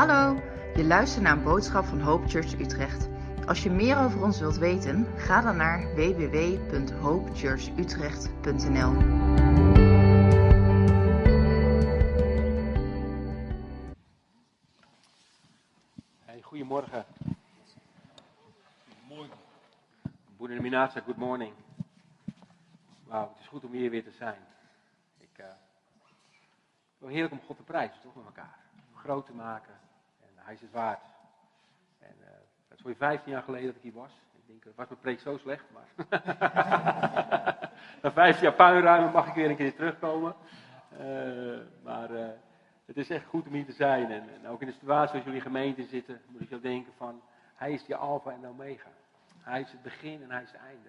Hallo, je luistert naar een boodschap van Hope Church Utrecht. Als je meer over ons wilt weten, ga dan naar www.hopechurchutrecht.nl. Hey, goedemorgen. Goedemorgen. Boer Minasa, good morning. Wauw, het is goed om hier weer te zijn. Ik, uh, heerlijk om God te prijzen, toch, met elkaar. Groot te maken. Hij is het waard. En uh, dat is voor je 15 jaar geleden dat ik hier was. Ik denk, het was mijn preek zo slecht, maar... Na 15 jaar puinruimen mag ik weer een keer terugkomen. Uh, maar het is echt goed om hier te zijn. En, ook in de situatie als jullie gemeente zitten, moet ik zo denken van, hij is die alfa en omega. Hij is het begin en hij is het einde.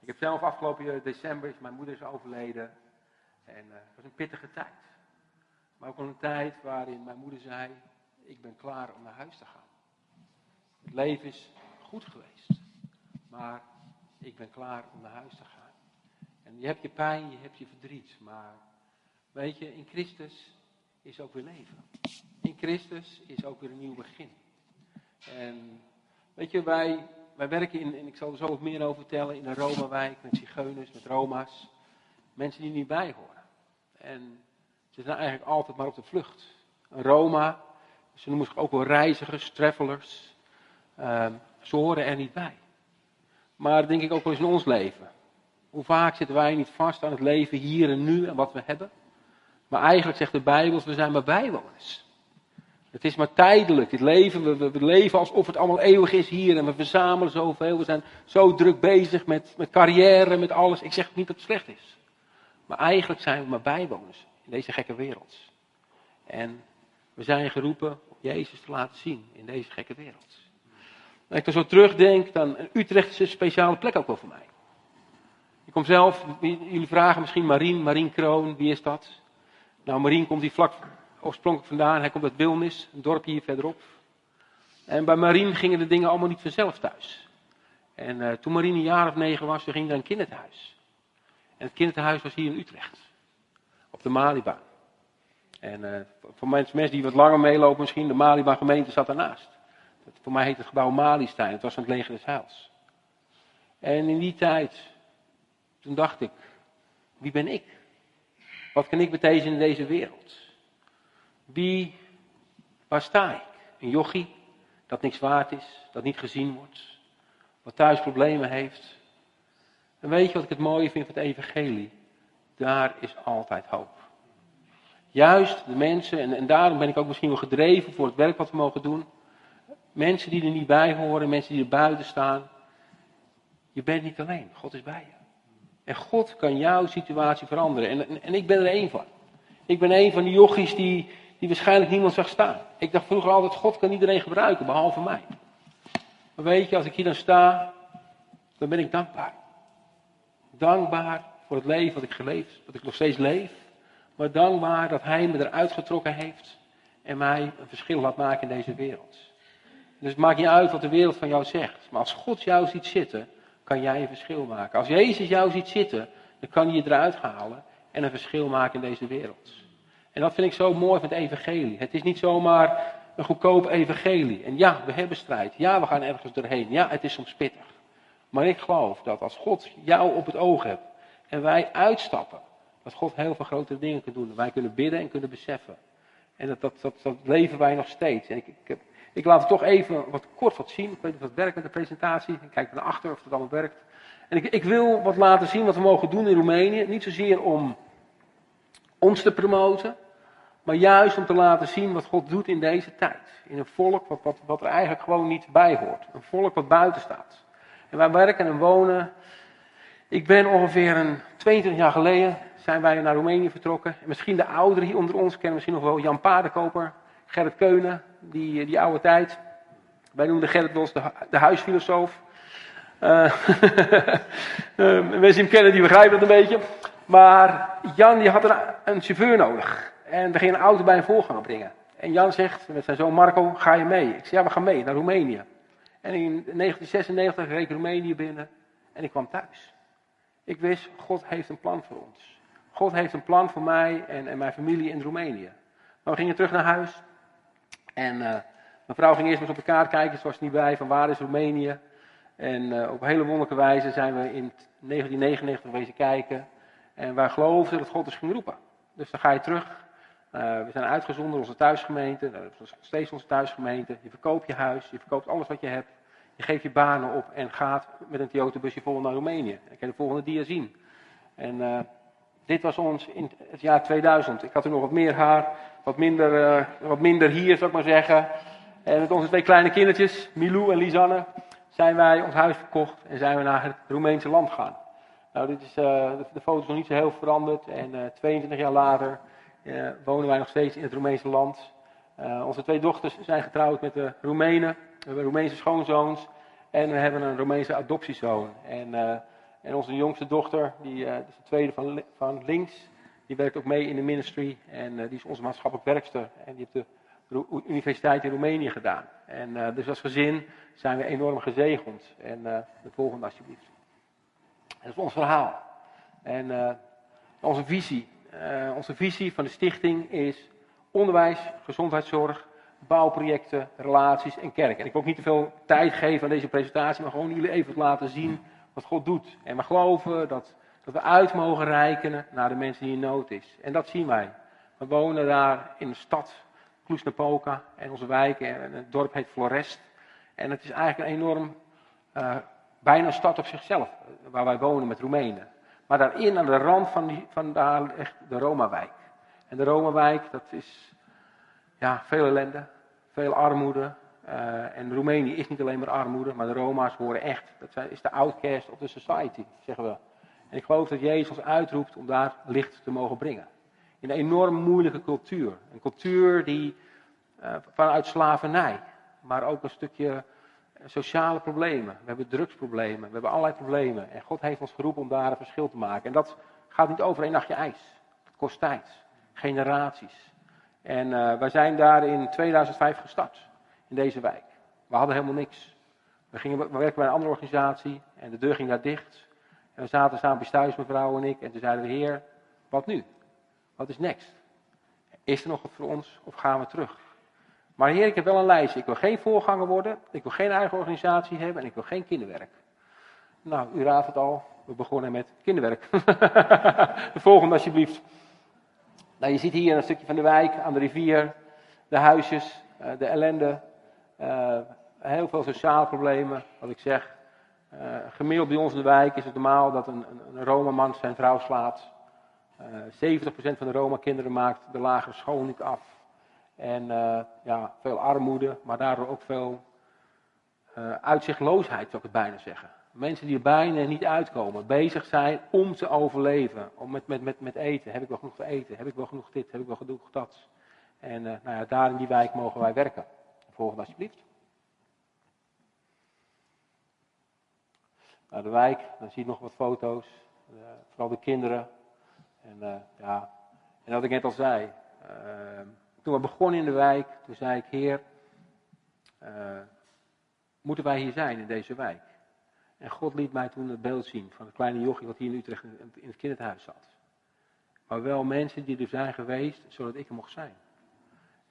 Ik heb zelf afgelopen december, mijn moeder is overleden. En het was een pittige tijd. Maar ook wel een tijd waarin mijn moeder zei, ik ben klaar om naar huis te gaan. Het leven is goed geweest. Maar ik ben klaar om naar huis te gaan. En je hebt je pijn, je hebt je verdriet. Maar weet je, in Christus is ook weer leven. In Christus is ook weer een nieuw begin. En weet je, wij, wij werken in, en ik zal er zo wat meer over vertellen, in een Roma-wijk met zigeuners, met Roma's. Mensen die niet bij horen. En ze zijn eigenlijk altijd maar op de vlucht. Een Roma, ze noemen zich ook wel reizigers, travelers. Uh, ze horen er niet bij. Maar denk ik ook wel eens in ons leven. Hoe vaak zitten wij niet vast aan het leven hier en nu en wat we hebben? Maar eigenlijk zegt de Bijbel, we zijn maar bijwoners. Het is maar tijdelijk, dit leven. We, we, leven alsof het allemaal eeuwig is hier en we verzamelen zoveel. We zijn zo druk bezig met, met carrière, met alles. Ik zeg niet dat het slecht is. Maar eigenlijk zijn we maar bijwoners in deze gekke wereld. En we zijn geroepen Jezus te laten zien in deze gekke wereld. Als ik er zo terugdenk, dan Utrecht is een speciale plek ook wel voor mij. Ik kom zelf, jullie vragen misschien Marien, Marien Kroon, wie is dat? Nou, Marien komt hier vlak oorspronkelijk vandaan. Hij komt uit Wilnis, een dorp hier verderop. En bij Marien gingen de dingen allemaal niet vanzelf thuis. En uh, toen Marien een jaar of negen was, ging naar een kinderthuis. En het kinderthuis was hier in Utrecht. Op de Malibaan. En uh, voor mensen die wat langer meelopen misschien, de Malibaan gemeente zat daarnaast. Voor mij heet het gebouw Malistein. Het was van het leger des. En in die tijd, toen dacht ik, wie ben ik? Wat kan ik betekenen in deze wereld? Wie, waar sta ik? Een jochie dat niks waard is, dat niet gezien wordt, wat thuis problemen heeft. En weet je wat ik het mooie vind van het evangelie? Daar is altijd hoop. Juist de mensen, en, en daarom ben ik ook misschien wel gedreven voor het werk wat we mogen doen. Mensen die er niet bij horen, mensen die er buiten staan. Je bent niet alleen, God is bij je. En God kan jouw situatie veranderen. En, en, ik ben er één van. Ik ben een van die jochies die, die waarschijnlijk niemand zag staan. Ik dacht vroeger altijd, God kan iedereen gebruiken, behalve mij. Maar weet je, als ik hier dan sta, dan ben ik dankbaar. Dankbaar voor het leven wat ik geleefd, wat ik nog steeds leef. Maar dankbaar dat Hij me eruit getrokken heeft en mij een verschil laat maken in deze wereld. Dus het maakt niet uit wat de wereld van jou zegt. Maar als God jou ziet zitten, kan jij een verschil maken. Als Jezus jou ziet zitten, dan kan hij je eruit halen en een verschil maken in deze wereld. En dat vind ik zo mooi van het evangelie. Het is niet zomaar een goedkoop evangelie. En ja, we hebben strijd. Ja, we gaan ergens doorheen. Ja, het is soms pittig. Maar ik geloof dat als God jou op het oog hebt en wij uitstappen, dat God heel veel grotere dingen kan doen. Wij kunnen bidden en kunnen beseffen. En dat, dat, dat, leven wij nog steeds. En ik, ik, heb, ik laat het toch even wat kort wat zien. Ik weet niet of het werkt met de presentatie. Ik kijk naar achter of het allemaal werkt. En ik, ik wil wat laten zien wat we mogen doen in Roemenië. Niet zozeer om ons te promoten. Maar juist om te laten zien wat God doet in deze tijd. In een volk wat, wat, wat er eigenlijk gewoon niet bij hoort. Een volk wat buiten staat. En wij werken en wonen. Ik ben ongeveer een 22 jaar geleden zijn wij naar Roemenië vertrokken. En misschien de ouderen hier onder ons kennen misschien nog wel Jan Paardenkoper, Gerrit Keunen, die, die oude tijd. Wij noemden Gerrit wel de, de huisfilosoof. Uh, mensen die hem kennen, die begrijpen het een beetje. Maar Jan die had een, een chauffeur nodig. En we gingen een auto bij hem voorganger brengen. En Jan zegt met zijn zoon Marco, ga je mee? Ik zeg, ja, we gaan mee naar Roemenië. En in 1996 reed ik Roemenië binnen en ik kwam thuis. Ik wist, God heeft een plan voor ons. God heeft een plan voor mij en, en mijn familie in Roemenië. We gingen terug naar huis. En mijn vrouw ging eerst eens op de kaart kijken, ze was niet bij, van waar is Roemenië. En op een hele wonderlijke wijze zijn we in 1999 wezen kijken. En wij geloofden dat God ons ging roepen. Dus dan ga je terug. we zijn uitgezonden, onze thuisgemeente. Dat is nog steeds onze thuisgemeente. Je verkoopt je huis, je verkoopt alles wat je hebt. Je geeft je banen op en gaat met een Toyota-busje vol naar Roemenië. Ik kan de volgende dia zien. En uh, dit was ons in het jaar 2000. Ik had er nog wat meer haar, wat minder, uh, wat minder hier, zou ik maar zeggen. En met onze twee kleine kindertjes, Milou en Lisanne, zijn wij ons huis verkocht en zijn we naar het Roemeense land gegaan. Nou, dit is, uh, de, foto is nog niet zo heel veranderd. En 22 jaar later wonen wij nog steeds in het Roemeense land. onze twee dochters zijn getrouwd met de Roemenen. We hebben Roemeense schoonzoons en we hebben een Roemeense adoptiezoon. En, uh, en onze jongste dochter, die uh, is de tweede van, van links, die werkt ook mee in de ministry. En uh, die is onze maatschappelijk werkster. En die heeft de universiteit in Roemenië gedaan. En dus als gezin zijn we enorm gezegend. En de volgende alsjeblieft. Dat is ons verhaal. En onze visie. onze visie van de stichting is onderwijs, gezondheidszorg, bouwprojecten, relaties en kerk. En ik wil ook niet te veel tijd geven aan deze presentatie, maar gewoon jullie even laten zien wat God doet. En we geloven dat, dat we uit mogen reiken naar de mensen die in nood is. En dat zien wij. We wonen daar in de stad, Kloes-Napoca, en onze wijk, en het dorp heet Florest. En het is eigenlijk een enorm, uh, bijna een stad op zichzelf, waar wij wonen met Roemenen. Maar daarin, aan de rand van, die, van daar ligt de Roma-wijk. En de Roma-wijk, dat is ja, veel ellende, veel armoede. Uh, en Roemenië is niet alleen maar armoede, maar de Roma's horen echt. Dat is de outcast of the society, zeggen we. En ik geloof dat Jezus uitroept om daar licht te mogen brengen. In een enorm moeilijke cultuur. Een cultuur die uh, vanuit slavernij, maar ook een stukje sociale problemen. We hebben drugsproblemen, we hebben allerlei problemen. En God heeft ons geroepen om daar een verschil te maken. En dat gaat niet over een nachtje ijs. Het kost tijd, generaties. En uh, wij zijn daar in 2005 gestart, in deze wijk. We hadden helemaal niks. We, gingen, we werkten bij een andere organisatie en de deur ging daar dicht. En we zaten samen thuis, mevrouw en ik, en toen zeiden we, heer, wat nu? Wat is next? Is er nog wat voor ons of gaan we terug? Maar heer, ik heb wel een lijstje. Ik wil geen voorganger worden, ik wil geen eigen organisatie hebben en ik wil geen kinderwerk. Nou, u raadt het al, we begonnen met kinderwerk. de volgende alsjeblieft. Nou, je ziet hier een stukje van de wijk, aan de rivier, de huisjes, uh, de ellende, uh, heel veel sociale problemen, wat ik zeg. Uh, gemiddeld bij ons in de wijk is het normaal dat een, een, Roma-man zijn vrouw slaat. 70% van de Roma-kinderen maakt de lagere school niet af. En ja, veel armoede, maar daardoor ook veel uitzichtloosheid, zou ik het bijna zeggen. Mensen die er bijna niet uitkomen, bezig zijn om te overleven. Om met, met, met, met eten. Heb ik wel genoeg te eten? Heb ik wel genoeg dit? Heb ik wel genoeg dat? En nou ja, daar in die wijk mogen wij werken. Volgende alsjeblieft. Nou, de wijk, dan zie je nog wat foto's. Uh, vooral de kinderen. En uh, ja, en wat ik net al zei. toen we begonnen in de wijk, toen zei ik, Heer, moeten wij hier zijn in deze wijk? En God liet mij toen het beeld zien van het kleine jochie wat hier in Utrecht in het kinderhuis zat. Maar wel mensen die er zijn geweest, zodat ik er mocht zijn.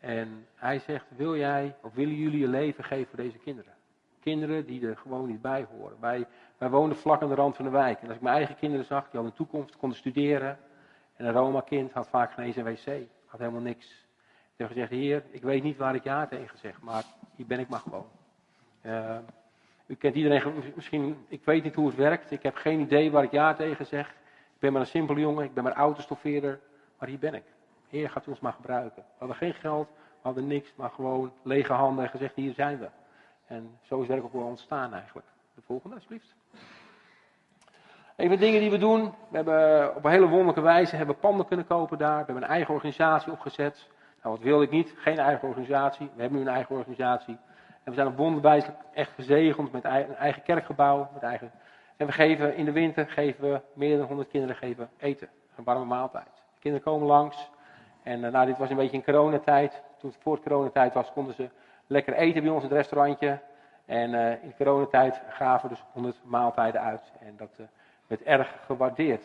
En hij zegt, wil jij, of willen jullie je leven geven voor deze kinderen? Kinderen die er gewoon niet bij horen. Wij, wij woonden vlak aan de rand van de wijk. En als ik mijn eigen kinderen zag, die hadden een toekomst, konden studeren. En een Roma-kind had vaak geen eens een wc. Had helemaal niks. Ik heb gezegd, heer, ik weet niet waar ik ja tegen zeg, maar hier ben ik maar gewoon. Uh, u kent iedereen misschien, ik weet niet hoe het werkt. Ik heb geen idee waar ik ja tegen zeg. Ik ben maar een simpele jongen, ik ben maar autostoffeerder. Maar hier ben ik. Heer gaat u ons maar gebruiken. We hadden geen geld, we hadden niks, maar gewoon lege handen en gezegd, hier zijn we. En zo is werk ook wel ontstaan eigenlijk. De volgende, alsjeblieft. Even dingen die we doen. We hebben op een hele wonderlijke wijze hebben panden kunnen kopen daar. We hebben een eigen organisatie opgezet. Nou, wat wilde ik niet? Geen eigen organisatie. We hebben nu een eigen organisatie. En we zijn op wonderwijs echt gezegend met een eigen kerkgebouw. Met eigen... En we geven in de winter geven we meer dan 100 kinderen geven eten. Een warme maaltijd. De kinderen komen langs. En uh, nou, dit was een beetje in coronatijd. Toen het voor coronatijd was, konden ze lekker eten bij ons in het restaurantje. En uh, in coronatijd gaven we dus 100 maaltijden uit. En dat uh, werd erg gewaardeerd.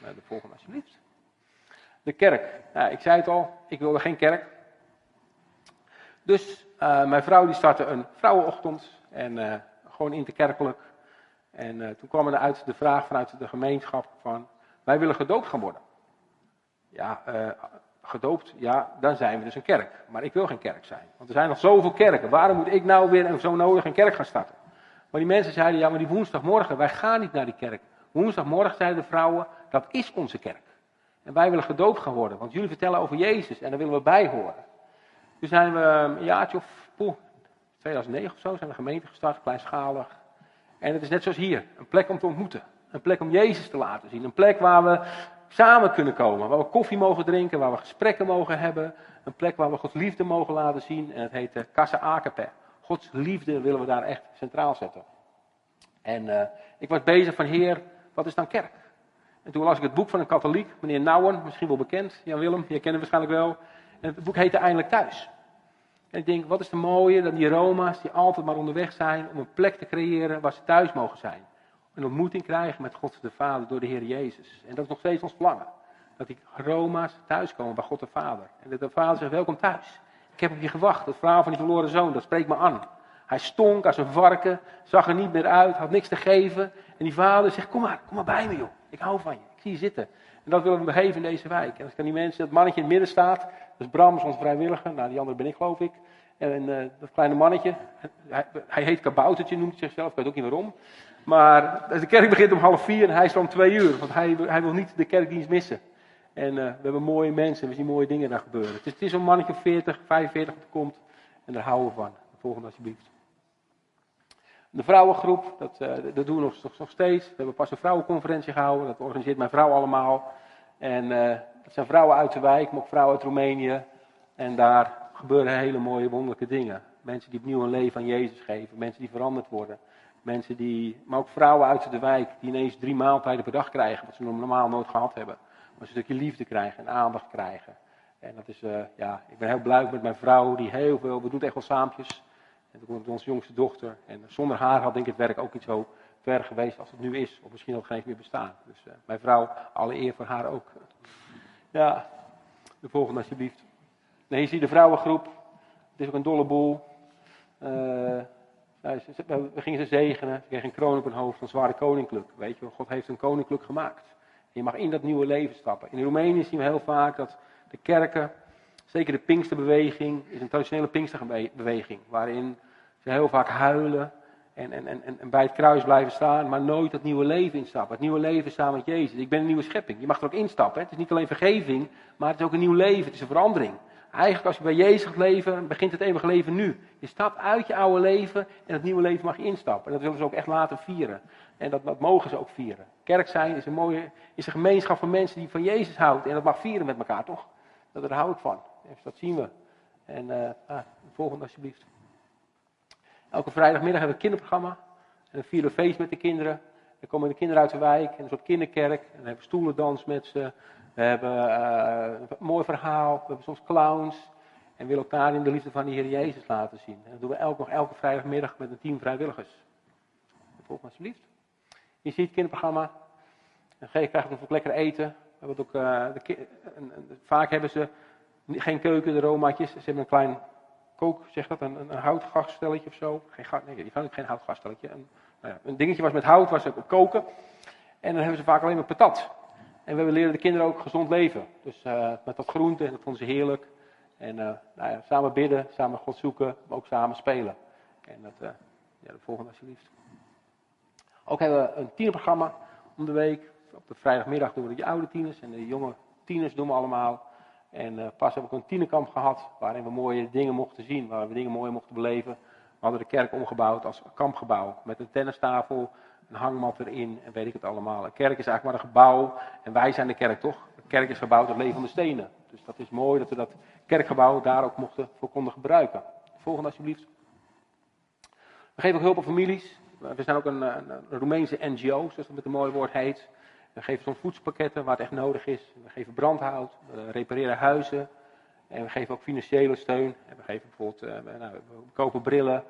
de volgende alsjeblieft. De kerk. Nou, ik zei het al, ik wilde geen kerk. Dus mijn vrouw die startte een vrouwenochtend en gewoon interkerkelijk. En toen kwam er uit de vraag vanuit de gemeenschap van, wij willen gedoopt gaan worden. Ja, gedoopt, ja, dan zijn we dus een kerk. Maar ik wil geen kerk zijn. Want er zijn nog zoveel kerken. Waarom moet ik nou weer zo nodig een kerk gaan starten? Maar die mensen zeiden, ja, maar die woensdagmorgen, wij gaan niet naar die kerk. Woensdagmorgen zeiden de vrouwen, dat is onze kerk. En wij willen gedoopt gaan worden, want jullie vertellen over Jezus en daar willen we bij horen. Toen zijn we een jaartje of, poeh, 2009 of zo, zijn we gemeente gestart, kleinschalig. En het is net zoals hier, een plek om te ontmoeten. Een plek om Jezus te laten zien. Een plek waar we samen kunnen komen. Waar we koffie mogen drinken, waar we gesprekken mogen hebben. Een plek waar we Gods liefde mogen laten zien. En het heet uh, Casa Akape. Gods liefde willen we daar echt centraal zetten. En uh, ik was bezig van, heer, wat is dan kerk? En toen las ik het boek van een katholiek, meneer Nouwen, misschien wel bekend. Jan Willem, je kent hem waarschijnlijk wel. En het boek heette Eindelijk Thuis. En ik denk, wat is de mooie dat die Roma's, die altijd maar onderweg zijn om een plek te creëren waar ze thuis mogen zijn. Een ontmoeting krijgen met God de Vader door de Heer Jezus. En dat is nog steeds ons verlangen. Dat die Roma's thuiskomen bij God de Vader. En dat de Vader zegt, welkom thuis. Ik heb op je gewacht. Het verhaal van die verloren zoon, dat spreekt me aan. Hij stonk als een varken, zag er niet meer uit, had niks te geven. En die vader zegt, kom maar, kom maar bij me joh. Ik hou van je, ik zie je zitten. En dat willen we geven in deze wijk. En als kan die mensen, dat mannetje in het midden staat, dat is Bram, onze vrijwilliger. Nou, die andere ben ik geloof ik. En uh, dat kleine mannetje, hij, hij, heet Kaboutertje, noemt zichzelf, ik weet ook niet waarom. Maar de kerk begint om half vier en hij is om twee uur, want hij, hij wil niet de kerkdienst missen. En uh, we hebben mooie mensen, we zien mooie dingen daar gebeuren. Het is, een mannetje of 40, 45 dat komt en daar houden we van. De volgende alsjeblieft. De vrouwengroep, dat, uh, dat doen we nog, nog, steeds. We hebben pas een vrouwenconferentie gehouden, dat organiseert mijn vrouw allemaal. En uh, dat zijn vrouwen uit de wijk, maar ook vrouwen uit Roemenië. En daar gebeuren hele mooie, wonderlijke dingen. Mensen die opnieuw een leven aan Jezus geven, mensen die veranderd worden. Mensen die, maar ook vrouwen uit de wijk die ineens drie maaltijden per dag krijgen, wat ze normaal nooit gehad hebben. Maar ze een stukje liefde krijgen en aandacht krijgen. En dat is, uh, ja, ik ben heel blij met mijn vrouw, die heel veel, we doen echt wel saampjes. En toen komt onze jongste dochter. En zonder haar had denk ik het werk ook niet zo ver geweest als het nu is. Of misschien ook geen meer bestaan. Dus uh, mijn vrouw, alle eer voor haar ook. Ja, de volgende alsjeblieft. Nee, je ziet de vrouwengroep. Het is ook een dolle boel. Uh, we gingen ze zegenen. Ze kregen een kroon op hun hoofd. Een zware koninklijk. Weet je, God heeft een koninklijk gemaakt. Je mag in dat nieuwe leven stappen. In Roemenië zien we heel vaak dat de kerken Zeker de Pinksterbeweging is een traditionele Pinksterbeweging. Waarin ze heel vaak huilen en, en, en, en bij het kruis blijven staan. Maar nooit het nieuwe leven instappen. Het nieuwe leven samen met Jezus. Ik ben een nieuwe schepping. Je mag er ook instappen. Hè? Het is niet alleen vergeving. Maar het is ook een nieuw leven. Het is een verandering. Eigenlijk als je bij Jezus gaat leven, begint het eeuwige leven nu. Je stapt uit je oude leven en het nieuwe leven mag je instappen. En dat willen ze ook echt laten vieren. En dat, dat mogen ze ook vieren. Kerk zijn is een mooie, is een gemeenschap van mensen die van Jezus houden. En dat mag vieren met elkaar, toch? Dat, daar hou ik van. Dus dat zien we. En uh, ah, de volgende alsjeblieft. Elke vrijdagmiddag hebben we een kinderprogramma. En dan vieren feest met de kinderen. Dan komen de kinderen uit de wijk. En een soort kinderkerk. En dan hebben we stoelendans met ze. We hebben uh, een mooi verhaal. We hebben soms clowns. En willen elkaar in de liefde van de Heer Jezus laten zien. En dat doen we elke, nog elke vrijdagmiddag met een team vrijwilligers. De volgende alsjeblieft. Je ziet het kinderprogramma. En krijgt ook lekker eten. We hebben ook, uh, de, vaak hebben ze geen keuken, de romaatjes. Ze hebben een klein kook, zeg dat, een, een of zo. Geen, nee, die kan geen houtgasstelletje. Een, nou ja, een dingetje was met hout, was op koken. En dan hebben ze vaak alleen maar patat. En we leren de kinderen ook gezond leven. Dus uh, met dat groente, en dat vonden ze heerlijk. En uh, nou ja, samen bidden, samen God zoeken, maar ook samen spelen. En dat, uh, ja, de volgende alsjeblieft. Ook hebben we een tienerprogramma om de week. Op de vrijdagmiddag doen we de oude tieners en de jonge tieners doen we allemaal. En pas heb ik een tienerkamp gehad, waarin we mooie dingen mochten zien, waar we dingen mooi mochten beleven. We hadden de kerk omgebouwd als kampgebouw, met een tennistafel, een hangmat erin en weet ik het allemaal. Een kerk is eigenlijk maar een gebouw en wij zijn de kerk toch? De kerk is gebouwd uit levende stenen. Dus dat is mooi dat we dat kerkgebouw daar ook mochten, voor konden gebruiken. Volgende alsjeblieft. We geven ook hulp aan families. We zijn ook een, een, een Roemeense NGO, zoals dat met een mooi woord heet. We geven soms voedselpakketten waar het echt nodig is. We geven brandhout, we repareren huizen. En we geven ook financiële steun. En we geven bijvoorbeeld, uh, nou, we kopen brillen.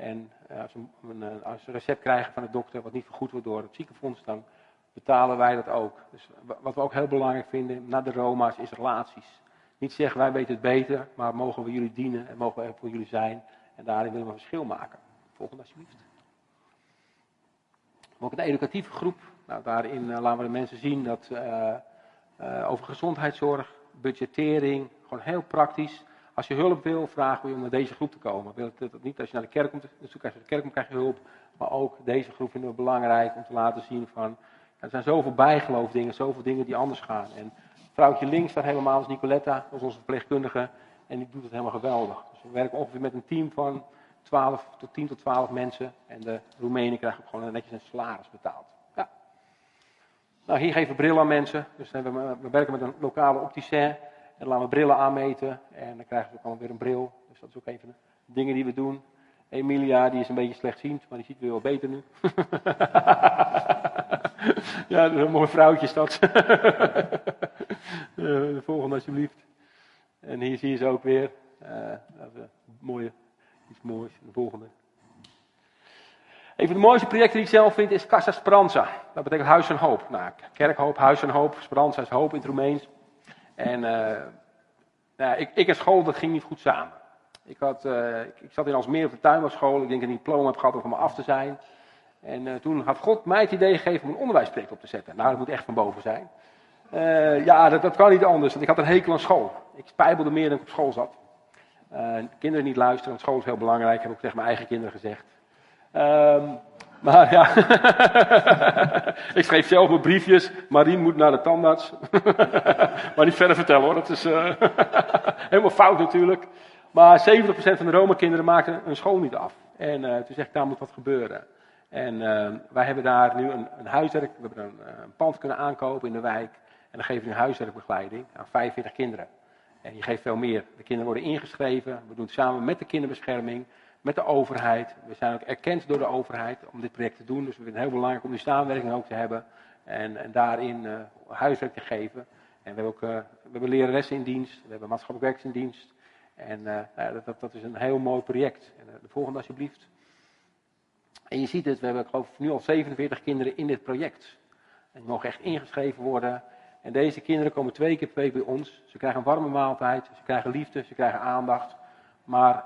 En uh, als, we een, eh, als een recept krijgen van de dokter wat niet vergoed wordt door het ziekenfonds, dan betalen wij dat ook. Dus wat we ook heel belangrijk vinden naar de Roma's is relaties. Niet zeggen wij weten het beter, maar mogen we jullie dienen en mogen we voor jullie zijn. En daarin willen we een verschil maken. Volgende alsjeblieft. Ook een educatieve groep. Nou, daarin uh, laten we de mensen zien dat uh, over gezondheidszorg, budgettering, gewoon heel praktisch. Als je hulp wil, vragen we je om naar deze groep te komen. Wil het niet als je naar de kerk komt, dus als je naar de kerk komt krijg je hulp. Maar ook deze groep vinden we belangrijk om te laten zien van, er zijn zoveel bijgeloofdingen, zoveel dingen die anders gaan. En vrouwtje links daar helemaal is Nicoletta, dat is onze verpleegkundige. En die doet het helemaal geweldig. Dus we werken ongeveer met een team van 12 tot 10 tot 12 mensen. En de Roemenen krijgen gewoon netjes een salaris betaald. Ja. Nou, hier geven brillen aan mensen. Dus we werken met een lokale opticien. En laten we brillen aanmeten. En dan krijgen ze ook allemaal weer een bril. Dus dat is ook een van de dingen die we doen. Emilia, die is een beetje slechtziend, maar die ziet weer wel beter nu. ja, dat is een mooi vrouwtje is dat. de volgende alsjeblieft. En hier zie je ze ook weer. Uh, dat mooie, iets moois. De volgende. Een van de mooiste projecten die ik zelf vind is Casa Speranza. Dat betekent huis en hoop. Nou, kerkhoop, huis en hoop. Speranza is hoop in het Roemeens. En uh, nou, ik, ik en school, dat ging niet goed samen. Ik, had, uh, ik, zat in Alsmeer op de tuinbouwschool. Ik denk dat ik een diploma heb gehad om af te zijn. En uh, toen had God mij het idee gegeven om een onderwijsproject op te zetten. Nou, dat moet echt van boven zijn. Ja, dat, dat, kan niet anders, want ik had een hekel aan school. Ik spijbelde meer dan ik op school zat. kinderen niet luisteren, want school is heel belangrijk, heb ik tegen mijn eigen kinderen gezegd. Um, maar ja, ik schreef zelf mijn briefjes. Marien moet naar de tandarts. maar niet verder vertellen hoor, dat is helemaal fout natuurlijk. Maar 70% van de Roma-kinderen maakten hun school niet af. En uh, toen zeg ik, daar moet wat gebeuren. En uh, wij hebben daar nu een, een huiswerk, we hebben een, een, pand kunnen aankopen in de wijk. En dan geven we nu huiswerkbegeleiding aan 45 kinderen. En je geeft veel meer. De kinderen worden ingeschreven. We doen het samen met de kinderbescherming, met de overheid. We zijn ook erkend door de overheid om dit project te doen. Dus we vinden het heel belangrijk om die samenwerking ook te hebben. En, en daarin uh, huiswerk te geven. En we hebben ook we hebben leraressen in dienst. We hebben maatschappelijk werkers in dienst. En uh, nou, dat, dat, is een heel mooi project. En, de volgende alsjeblieft. En je ziet het, we hebben geloof ik nu al 47 kinderen in dit project. En die mogen echt ingeschreven worden. En deze kinderen komen twee keer per week bij ons. Ze krijgen een warme maaltijd, ze krijgen liefde, ze krijgen aandacht. Maar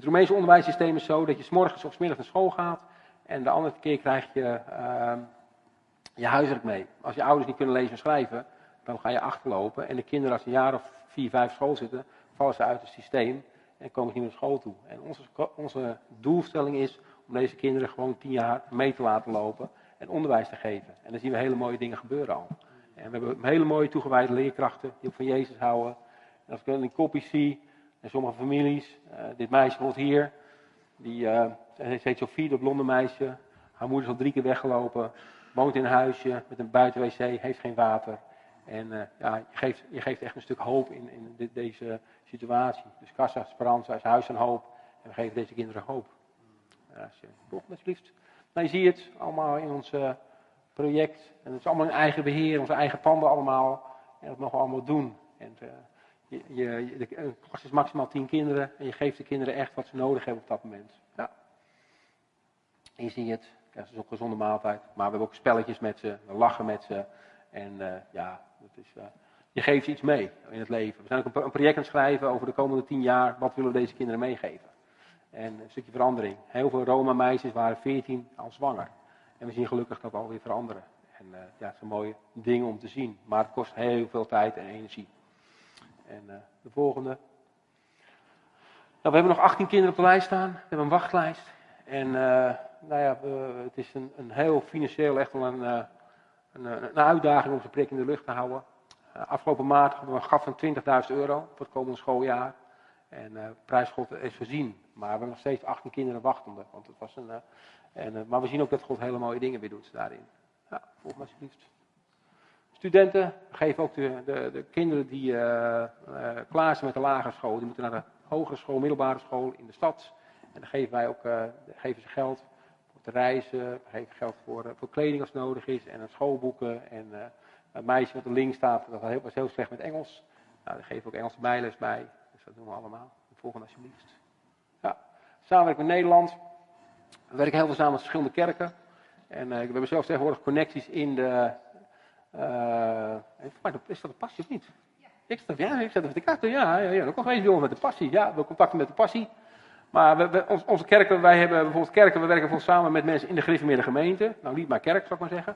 het Roemeense onderwijssysteem is zo dat je s morgens of s naar school gaat. En de andere keer krijg je je huiswerk mee. Als je ouders niet kunnen lezen en schrijven, dan ga je achterlopen. En de kinderen als een jaar of vier, vijf school zitten, vallen ze uit het systeem en komen niet meer naar school toe. En onze, onze doelstelling is om deze kinderen gewoon tien jaar mee te laten lopen en onderwijs te geven. En dan zien we hele mooie dingen gebeuren al. En we hebben hele mooie toegewijde leerkrachten die ook van Jezus houden. En als ik die kopjes zie, en sommige families, uh, dit meisje bijvoorbeeld hier, die uh, heet Sophie, dat blonde meisje. Haar moeder is al drie keer weggelopen, woont in een huisje met een buitenwc, heeft geen water. En uh, ja, je geeft, je geeft echt een stuk hoop in, in deze situatie. Dus Casa Speranza is huis en hoop. En we geven deze kinderen hoop. Ja, als je, alsjeblieft. Nou, je ziet het allemaal in ons project. En het is allemaal in eigen beheer, onze eigen panden allemaal. En dat mogen we allemaal doen. En je, je, de klas is maximaal tien kinderen. En je geeft de kinderen echt wat ze nodig hebben op dat moment. Ja. En je ziet het. Ja, het is ook een gezonde maaltijd. Maar we hebben ook spelletjes met ze. We lachen met ze. En uh, ja, dat is, uh, je geeft iets mee in het leven. We zijn ook een project aan het schrijven over de komende tien jaar. Wat willen we deze kinderen meegeven? En een stukje verandering. Heel veel Roma-meisjes waren 14 al zwanger. En we zien gelukkig dat alweer veranderen. En uh, ja, het zijn mooie dingen om te zien. Maar het kost heel veel tijd en energie. En de volgende. Nou, we hebben nog 18 kinderen op de lijst staan. We hebben een wachtlijst. En nou ja, het is een, een, heel financieel echt wel een een, een, uitdaging om zijn prik in de lucht te houden. Afgelopen maand hadden we een gat van 20.000 euro voor het komende schooljaar. En uh, prijsgod is voorzien. Maar we hebben nog steeds 18 kinderen wachtende. Want het was een, en, maar we zien ook dat God hele mooie dingen weer doet daarin. Ja, volg me alsjeblieft. Studenten geven ook de, de, de kinderen die klaar zijn met de lagere school. Die moeten naar de hogere school, middelbare school in de stad. En dan geven wij ook geven ze geld te reizen, geven geld voor, voor kleding als nodig is en schoolboeken. En een meisje wat er links staat, dat was heel slecht met Engels. Nou, daar geven we ook Engelse bijles bij. Dus dat doen we allemaal. De volgende alsjeblieft. Ja. Met Nederland. We werken heel veel samen met verschillende kerken. En uh, we hebben zelfs tegenwoordig connecties in de... Uh, is dat een pasje of niet? Ja, Ik zeg, ja, ik zat even te kijken. Ja, ja, ja, dat komt ons met de passie. Ja, we contacten met de passie. Maar we, onze kerken, wij hebben bijvoorbeeld kerken, we werken bijvoorbeeld samen met mensen in de gereformeerde gemeente. Nou, niet maar kerk, zou ik maar zeggen.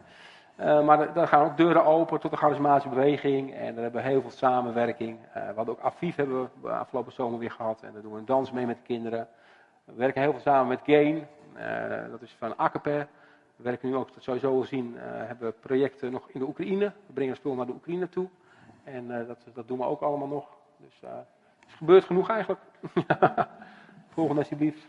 Uh, maar daar gaan ook deuren open tot de charismatische beweging. En daar hebben we heel veel samenwerking. Uh, we hadden ook Aviv hebben we afgelopen zomer weer gehad. En daar doen we een dans mee met de kinderen. We werken heel veel samen met Gain. Dat is van Akape. We werken nu ook, dat zou je zo wel zien, hebben we projecten nog in de Oekraïne. We brengen spul naar de Oekraïne toe. En dat, dat doen we ook allemaal nog. Dus het gebeurt genoeg eigenlijk. Volgende alsjeblieft.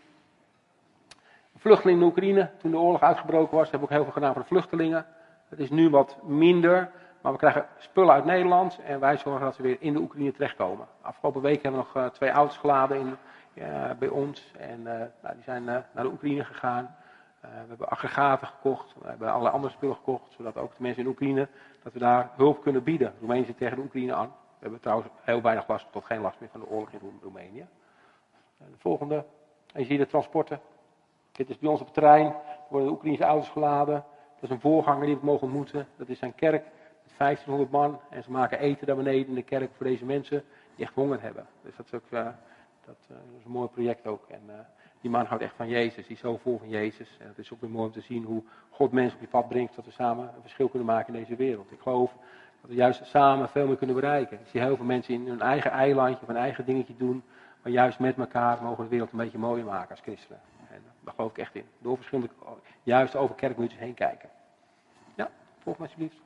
Vluchtelingen in Oekraïne, toen de oorlog uitgebroken was, hebben we ook heel veel gedaan voor de vluchtelingen. Het is nu wat minder, maar we krijgen spullen uit Nederland en wij zorgen dat ze weer in de Oekraïne terechtkomen. Afgelopen week hebben we nog twee auto's geladen in, bij ons en nou, die zijn naar de Oekraïne gegaan. We hebben aggregaten gekocht, we hebben allerlei andere spullen gekocht, zodat ook de mensen in Oekraïne, dat we daar hulp kunnen bieden. Roemenië zit tegen de Oekraïne aan. We hebben trouwens heel weinig last, tot geen last meer van de oorlog in Roemenië. De volgende, en je ziet de transporten. Dit is bij ons op het terrein, er worden de Oekraïnse auto's geladen. Dat is een voorganger die we mogen ontmoeten. Dat is zijn kerk met 1500 man. En ze maken eten daar beneden in de kerk voor deze mensen die echt honger hebben. Dus dat is ook uh, dat, uh, is een mooi project ook. En die man houdt echt van Jezus. Die is zo vol van Jezus. En het is ook weer mooi om te zien hoe God mensen op je pad brengt. Dat we samen een verschil kunnen maken in deze wereld. Ik geloof dat we juist samen veel meer kunnen bereiken. Ik zie heel veel mensen in hun eigen eilandje of een eigen dingetje doen. Maar juist met elkaar mogen we de wereld een beetje mooier maken als christenen. En daar geloof ik echt in. Door verschillende, juist over kerkmuurtjes heen kijken. Ja, volg me alsjeblieft.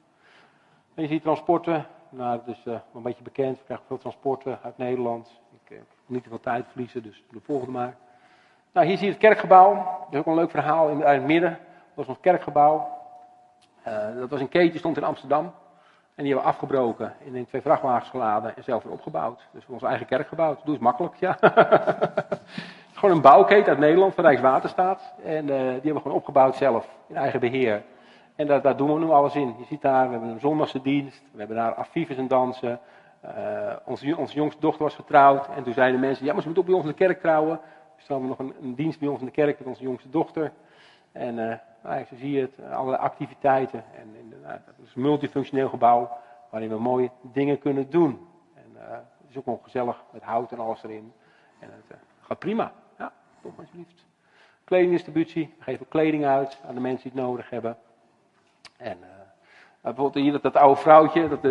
En je ziet transporten. Nou, dat is uh, een beetje bekend. We krijgen veel transporten uit Nederland. Ik, uh, niet te veel tijd verliezen, dus de volgende maar. Nou, hier zie je het kerkgebouw. Dat is ook een leuk verhaal in, het midden. Dat was ons kerkgebouw. Uh, dat was een keetje, stond in Amsterdam. En die hebben we afgebroken, in twee vrachtwagens geladen en zelf weer opgebouwd. Dus we hebben eigen kerk gebouwd. Doe eens makkelijk, ja. gewoon een bouwketen uit Nederland, van Rijkswaterstaat. En uh, die hebben we gewoon opgebouwd zelf, in eigen beheer. En daar, daar, doen we nu alles in. Je ziet daar, we hebben een zondagse dienst, we hebben daar affives en dansen. Uh, onze, onze jongste dochter was getrouwd. En toen zeiden mensen, ja maar ze moet ook bij ons in de kerk trouwen. We nog een, dienst bij ons in de kerk met onze jongste dochter. En uh, nou, zo zie je het, allerlei activiteiten. En, en uh, het is een multifunctioneel gebouw waarin we mooie dingen kunnen doen. En het is ook nog gezellig met hout en alles erin. En het gaat prima. Ja, toch alsjeblieft. Kledingdistributie. We geven kleding uit aan de mensen die het nodig hebben. En bijvoorbeeld hier dat, dat oude vrouwtje, dat,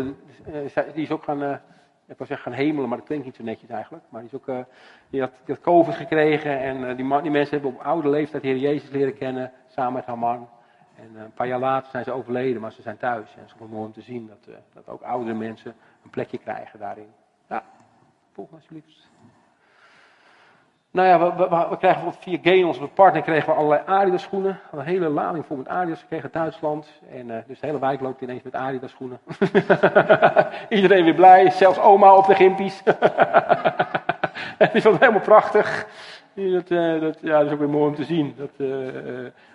die is ook gaan ik wou zeggen gaan hemelen, maar dat klinkt niet zo netjes eigenlijk. Maar die, is ook, uh, die, had, die had COVID gekregen en uh, die, man, die, mensen hebben op oude leeftijd Heer Jezus leren kennen, samen met haar man. En uh, een paar jaar later zijn ze overleden, maar ze zijn thuis. En het is mooi om te zien dat, dat ook oudere mensen een plekje krijgen daarin. Ja, volgende alsjeblieft. Nou ja, we, we, krijgen bijvoorbeeld via Gain, onze partner, kregen we allerlei Adidas schoenen. Een hele lading vol met Adidas gekregen uit Duitsland. En uh, dus de hele wijk loopt ineens met Adidas schoenen. Iedereen weer blij, zelfs oma op de gimpies. Het is wel helemaal prachtig. Dat, uh, dat, ja, dat is ook weer mooi om te zien. Dat, uh,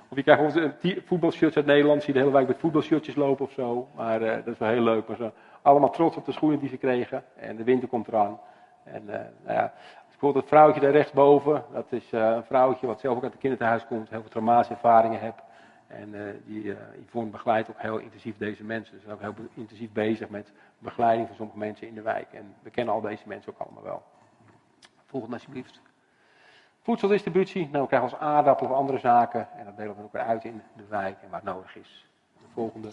of je krijgt voetbalshirts uit Nederland, zie je de hele wijk met voetbalshirtjes lopen of zo. Maar dat is wel heel leuk. Allemaal trots op de schoenen die ze kregen. En de winter komt eraan. En nou ja, Bijvoorbeeld het vrouwtje daar rechtsboven, dat is uh, een vrouwtje wat zelf ook uit het kinderthuis komt, heel veel traumatische ervaringen heeft. En uh, die uh, Yvonne begeleidt ook heel intensief deze mensen. Ze zijn ook heel intensief bezig met begeleiding van sommige mensen in de wijk. En we kennen al deze mensen ook allemaal wel. Volgende alsjeblieft. Voedseldistributie. Nou, we krijgen ons aardappelen of andere zaken. En dat delen we ook weer uit in de wijk en waar het nodig is. De volgende.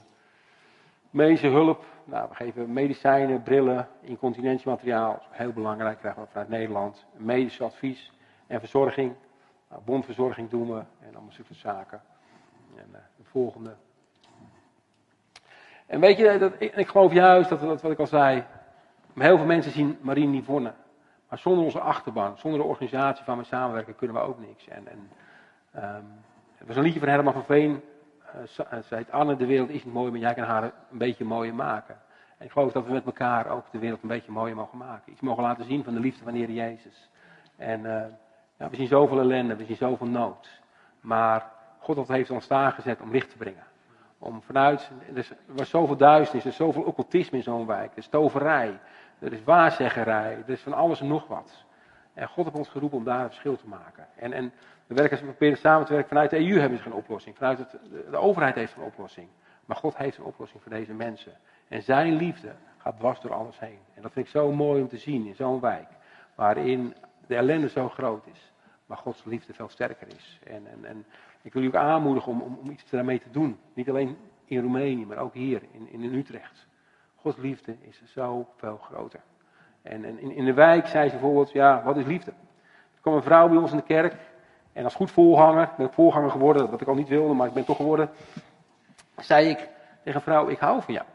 Medische hulp. Nou, we geven medicijnen, brillen, incontinentiemateriaal. Heel belangrijk, krijgen we vanuit Nederland. Medisch advies en verzorging. Nou, bondverzorging doen we en allemaal soort zaken. En uh, de volgende. En weet je, dat, ik, geloof juist dat, wat ik al zei. Heel veel mensen zien Marine Yvonne. Maar zonder onze achterban, zonder de organisatie van we samenwerken, kunnen we ook niks. En, en um, er was een liedje van Herman van Veen. Uh, zei het Anne, de wereld is niet mooi, maar jij kan haar een beetje mooier maken. En ik geloof dat we met elkaar ook de wereld een beetje mooier mogen maken. Iets mogen laten zien van de liefde van de Heer Jezus. En uh, ja, we zien zoveel ellende, we zien zoveel nood. Maar God heeft ons daar gezet om licht te brengen. Om vanuit, er, er was zoveel duisternis, er is zoveel occultisme in zo'n wijk. Er is toverij, er is waarzeggerij, er is van alles en nog wat. En God heeft ons geroepen om daar een verschil te maken. En, en we werken, we proberen samen te werken. Vanuit de EU hebben ze geen oplossing. Vanuit het, de, de overheid heeft een oplossing. Maar God heeft een oplossing voor deze mensen. En zijn liefde gaat dwars door alles heen. En dat vind ik zo mooi om te zien in zo'n wijk. Waarin de ellende zo groot is. Maar Gods liefde veel sterker is. En, en, en ik wil u ook aanmoedigen om, om, om iets daarmee te doen. Niet alleen in Roemenië, maar ook hier in, in Utrecht. Gods liefde is zo veel groter. En, en in, in de wijk zei ze bijvoorbeeld, ja, wat is liefde? Er kwam een vrouw bij ons in de kerk. En als goed voorganger, ben ik voorganger geworden, wat ik al niet wilde, maar ik ben toch geworden. Zei ik tegen een vrouw, ik hou van jou.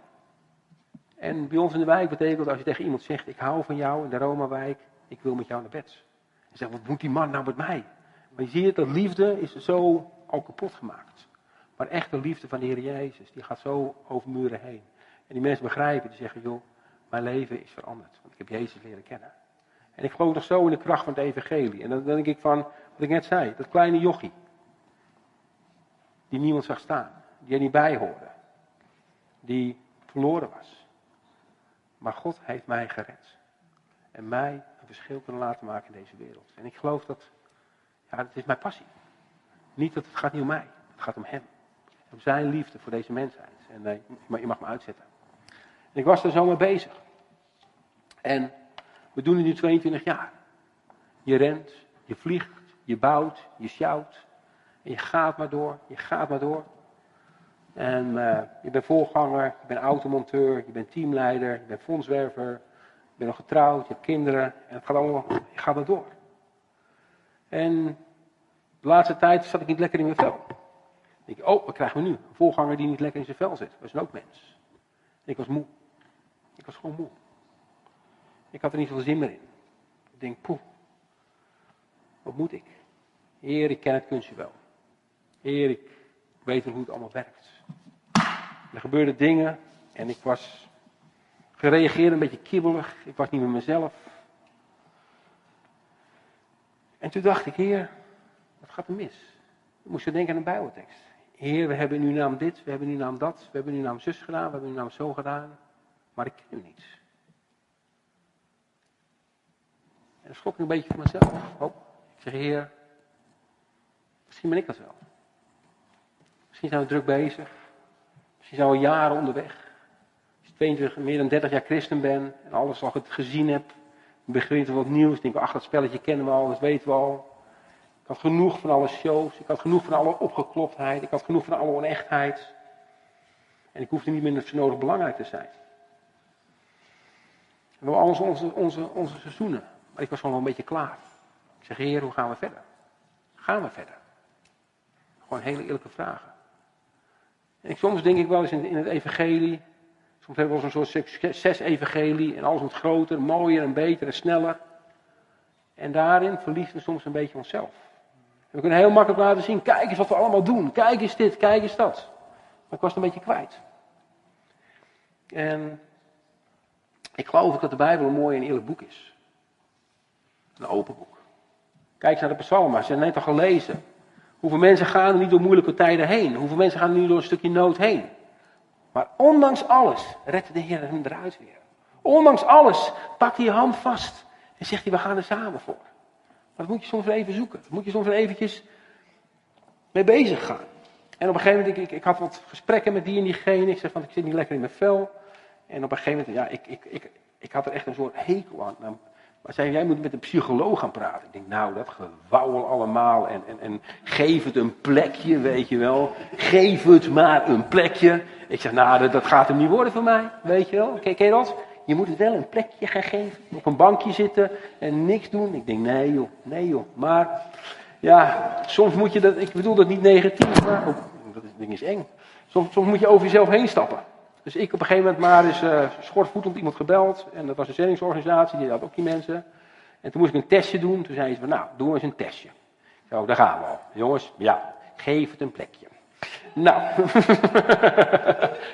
En bij ons in de wijk betekent als je tegen iemand zegt, ik hou van jou in de Roma-wijk, ik wil met jou naar bed. En zegt, wat moet die man nou met mij? Maar je ziet dat liefde is zo al kapot gemaakt. Maar echte liefde van de Heer Jezus, die gaat zo over muren heen. En die mensen begrijpen, die zeggen, joh, mijn leven is veranderd. Want ik heb Jezus leren kennen. En ik geloof nog zo in de kracht van het evangelie. En dan denk ik van, wat ik net zei, dat kleine jochie. Die niemand zag staan. Die er niet bij hoorde. Die verloren was. Maar God heeft mij gered. En mij een verschil kunnen laten maken in deze wereld. En ik geloof dat, ja, dat is mijn passie. Niet dat het gaat niet om mij. Het gaat om hem. Om zijn liefde voor deze mensheid. En nee, je mag me uitzetten. En ik was er zo mee bezig. En we doen het nu 22 jaar. Je rent, je vliegt, je bouwt, je sjouwt. En je gaat maar door, je gaat maar door. En uh, je bent voorganger, je bent automonteur, je bent teamleider, je bent fondswerver, je bent nog getrouwd, je hebt kinderen. En het gaat allemaal, je gaat maar door. En de laatste tijd zat ik niet lekker in mijn vel. Ik denk, oh, wat krijgen we nu? Een voorganger die niet lekker in zijn vel zit. Dat is ook mens. ik was moe. Ik was gewoon moe. Ik had er niet veel zin meer in. Ik denk, poeh, wat moet ik? Heer, ik ken het kunstje wel. Heer, ik weet hoe het allemaal werkt. Er gebeurden dingen en ik was gereageerd een beetje kibbelig. Ik was niet met mezelf. En toen dacht ik, Heer, wat gaat er mis? Ik moest je denken aan een Bijbeltekst. Heer, we hebben in uw naam dit, we hebben in uw naam dat, we hebben in uw naam zus gedaan, we hebben in uw naam zo gedaan. Maar ik ken u niet. En dan schrok ik een beetje voor mezelf. Oh, zeg, Heer, misschien ben ik dat wel. Misschien zijn we druk bezig. Misschien zijn we jaren onderweg. Als je 22, meer dan 30 jaar christen bent en alles al gezien dan begint er wat nieuws. denk, ach, dat spelletje kennen we al, dat weten we al. Ik had genoeg van alle shows. Ik had genoeg van alle opgekloптheid. Ik had genoeg van alle onechtheid. En ik hoefde niet meer zo nodig belangrijk te zijn. We hebben onze, onze, onze, onze seizoenen. Maar ik was gewoon wel een beetje klaar. Zeg, heer, hoe gaan we verder? Gaan we verder? Gewoon hele eerlijke vragen. En soms denk ik wel eens in, in het evangelie. Soms hebben we wel zo'n soort succes-evangelie. En alles wordt groter, mooier en beter en sneller. En daarin verliezen we soms een beetje onszelf. We kunnen heel makkelijk laten zien, kijk eens wat we allemaal doen. Kijk eens dit, kijk eens dat. Maar ik was het een beetje kwijt. En ik geloof ook dat de Bijbel een mooi en eerlijk boek is. Een open boek. Kijk naar de psalmen, ze hebben net al gelezen. Hoeveel mensen gaan niet door moeilijke tijden heen? Hoeveel mensen gaan niet door een stukje nood heen? Maar ondanks alles redt de Heer hem eruit weer. Ondanks alles pakt hij je hand vast en zegt hij, we gaan er samen voor. Maar dat moet je soms even zoeken. Dat moet je soms eventjes mee bezig gaan. En op een gegeven moment, ik, ik, had wat gesprekken met die en diegene. Ik zei van, ik zit niet lekker in mijn vel. En op een gegeven moment, ja, ik, ik, ik, ik had er echt een soort hekel aan. Maar zei, jij moet met een psycholoog gaan praten. Ik denk, nou, dat gewauwel allemaal. En, en, en geef het een plekje, weet je wel. Geef het maar een plekje. Ik zeg, nou, dat, gaat hem niet worden voor mij, weet je wel. Ken, je dat? Je moet het wel een plekje gaan geven. Op een bankje zitten en niks doen. Ik denk, nee joh, nee joh. Maar, ja, soms moet je dat, ik bedoel dat niet negatief, maar, dat ding is eng. Soms, soms moet je over jezelf heen stappen. Dus ik op een gegeven moment maar eens uh, schortvoetend iemand gebeld. En dat was een zendingsorganisatie, die had ook die mensen. En toen moest ik een testje doen. Toen zei ze van, nou, doe eens een testje. Zo, daar gaan we al. Jongens, ja, geef het een plekje. Nou,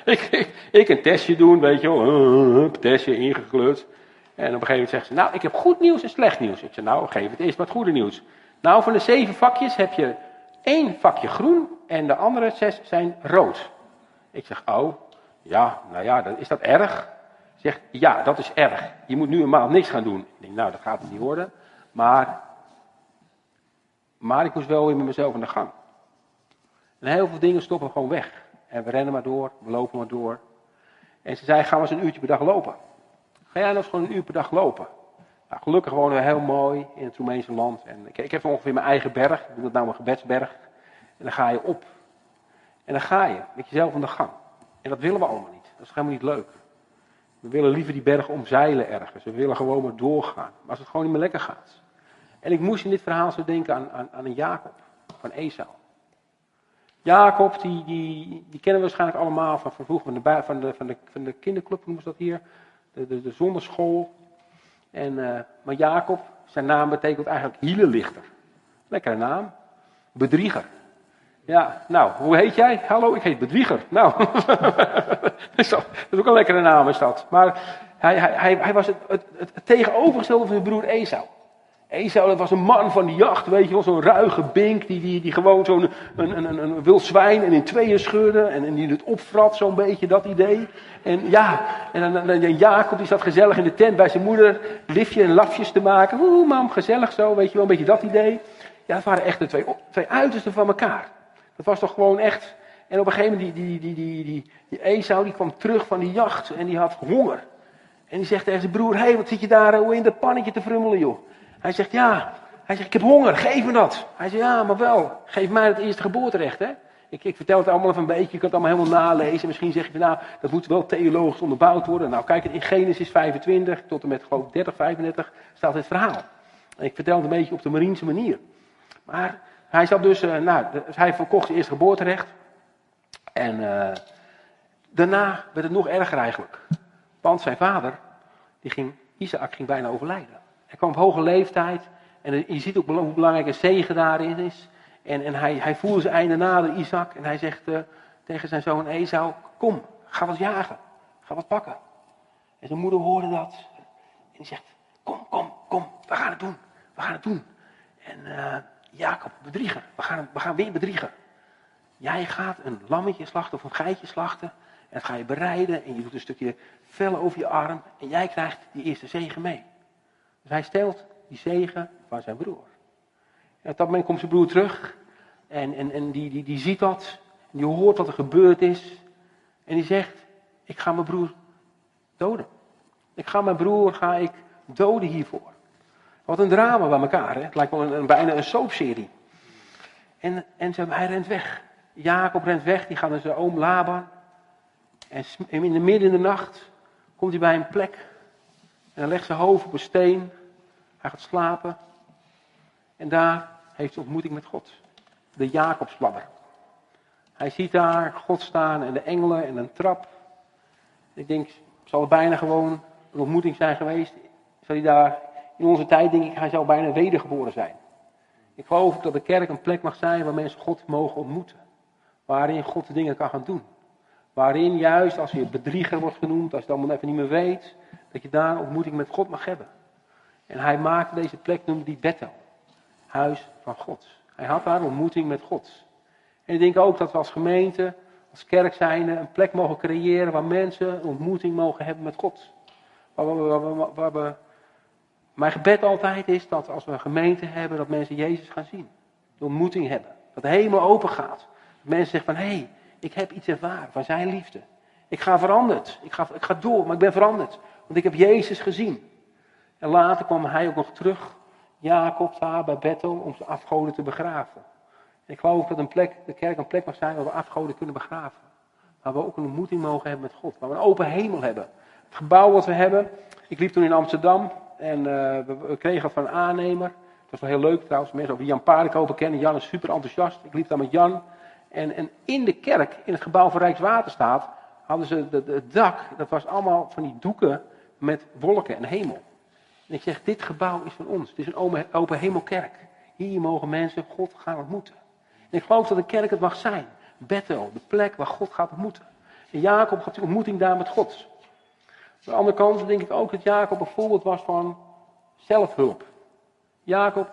ik, ik, een testje doen, weet je wel. testje ingekleurd. En op een gegeven moment zegt ze, nou, ik heb goed nieuws en slecht nieuws. Ik zeg, nou, geef het eerst wat goede nieuws. Nou, van de zeven vakjes heb je één vakje groen en de andere zes zijn rood. Ik zeg, oh, ja, nou ja, dan is dat erg? Zegt, ja, dat is erg. Je moet nu een maand niks gaan doen. Ik denk, nou, dat gaat het niet worden. Maar, maar ik moest wel weer met mezelf aan de gang. En heel veel dingen stoppen gewoon weg. En we rennen maar door, we lopen maar door. En ze zei, gaan we eens een uurtje per dag lopen. Ga jij nou eens gewoon een uur per dag lopen? Nou, gelukkig wonen we heel mooi in het Roemeense land. En ik, ik heb ongeveer mijn eigen berg. Ik noem dat nou mijn gebedsberg. En dan ga je op. En dan ga je met jezelf aan de gang. En dat willen we allemaal niet. Dat is helemaal niet leuk. We willen liever die berg omzeilen ergens. We willen gewoon maar doorgaan. Maar als het gewoon niet meer lekker gaat. En ik moest in dit verhaal zo denken aan, aan, aan een Jacob. Van Esau. Jacob, die, die, die kennen we waarschijnlijk allemaal van, van vroeger, van de, van, de, van, de, van de kinderclub noemen ze dat hier. De, de, de zonderschool. En, uh, maar Jacob, zijn naam betekent eigenlijk hielenlichter. Lekkere naam. Bedrieger. Ja, nou, hoe heet jij? Hallo, ik heet Bedrieger. Nou, dat, is ook een lekkere naam is dat. Maar hij, hij, hij was het, het, tegenovergestelde van zijn broer Esau. Esau, dat was een man van de jacht, weet je wel, zo'n ruige bink, die, die, die gewoon zo'n een, een, een, een wild zwijn en in tweeën scheurde en, en die het opvrat, zo'n beetje, dat idee. En ja, en dan, dan, Jacob, die zat gezellig in de tent bij zijn moeder, liftje en lafjes te maken. Oeh, mam, gezellig zo, weet je wel, een beetje dat idee. Ja, dat waren echt de twee, twee uitersten van elkaar. Dat was toch gewoon echt. En op een gegeven moment, die, die, die, die, die, die Esau, die kwam terug van die jacht en die had honger. En die zegt tegen zijn broer, hé, hey, wat zit je daar hoe in dat pannetje te frummelen, joh. Hij zegt, ja. Hij zegt, ik heb honger, geef me dat. Hij zegt, ja, maar wel, geef mij het eerste geboorterecht, hè. Ik, ik, vertel het allemaal even een beetje, je kunt het allemaal helemaal nalezen. Misschien zeg je, nou, dat moet wel theologisch onderbouwd worden. Nou, kijk, in Genesis 25 tot en met geloof 30, 35 staat dit verhaal. En ik vertel het een beetje op de Mariense manier. Maar hij zat dus, uh, nou, hij verkocht zijn eerste geboorterecht. En uh, daarna werd het nog erger eigenlijk. Want zijn vader, die ging, Isaac ging bijna overlijden. Hij kwam op hoge leeftijd. En je ziet ook hoe belangrijk een zegen daarin is. En, en hij, hij voelde zijn einde nader, Isaac. En hij zegt tegen zijn zoon Esau, kom, ga wat jagen. Ga wat pakken. En zijn moeder hoorde dat. En die zegt, kom, kom, kom, we gaan het doen. We gaan het doen. En Jacob, bedrieger, we gaan, we gaan weer bedriegen. Jij gaat een lammetje slachten of een geitje slachten. En dat ga je bereiden. En je doet een stukje vel over je arm. En jij krijgt die eerste zegen mee. Dus hij stelt die zegen van zijn broer. En op dat moment komt zijn broer terug. En, en, en die, die, die ziet dat. Die hoort wat er gebeurd is. En die zegt, ik ga mijn broer doden. Ik ga mijn broer ga ik doden hiervoor. Wat een drama bij elkaar. Hè? Het lijkt wel een, bijna een soapserie. En, en hij rent weg. Jacob rent weg, die gaat naar zijn oom Laban. En in de midden in de nacht komt hij bij een plek. En hij legt zijn hoofd op een steen. Hij gaat slapen. En daar heeft hij ontmoeting met God. De Jacobsladder. Hij ziet daar God staan en de engelen en een trap. Ik denk, zal het bijna gewoon een ontmoeting zijn geweest. Zal hij daar, in onze tijd denk ik, hij zou bijna wedergeboren zijn. Ik geloof dat de kerk een plek mag zijn waar mensen God mogen ontmoeten. Waarin God dingen kan gaan doen. Waarin juist als je bedrieger wordt genoemd, als je het allemaal even niet meer weet, dat je daar ontmoeting met God mag hebben. En hij maakte deze plek, noemde die Bethel. Huis van God. Hij had daar ontmoeting met God. En ik denk ook dat we als gemeente, als kerk zijnde, een plek mogen creëren waar mensen een ontmoeting mogen hebben met God. Waar we, we, waar we, mijn gebed altijd is dat als we een gemeente hebben, dat mensen Jezus gaan zien. De ontmoeting hebben. Dat de hemel open gaat. Dat mensen zeggen van, hé, hey, ik heb iets ervaren van zijn liefde. Ik ga veranderd. Ik ga, ik ga door, maar ik ben veranderd. Want ik heb Jezus gezien. En later kwam hij ook nog terug, Jacob daar bij Bethel, om zijn afgoden te begraven. En ik geloof dat een plek, de kerk een plek mag zijn waar we afgoden kunnen begraven. Waar we ook een ontmoeting mogen hebben met God. Waar we een open hemel hebben. Het gebouw wat we hebben. Ik liep toen in Amsterdam en uh, we, kregen van een aannemer. Het was wel heel leuk trouwens. Mensen over Jan Paardenkoper kennen. Jan is super enthousiast. Ik liep daar met Jan. En, en in de kerk, in het gebouw van Rijkswaterstaat, hadden ze het dak. Dat was allemaal van die doeken met wolken en hemel. En ik zeg, dit gebouw is van ons. Het is een open hemelkerk. Hier mogen mensen God gaan ontmoeten. En ik geloof dat de kerk het mag zijn. Bethel, de plek waar God gaat ontmoeten. En Jacob had die ontmoeting daar met God. Aan de andere kant denk ik ook dat Jacob een voorbeeld was van zelfhulp. Jacob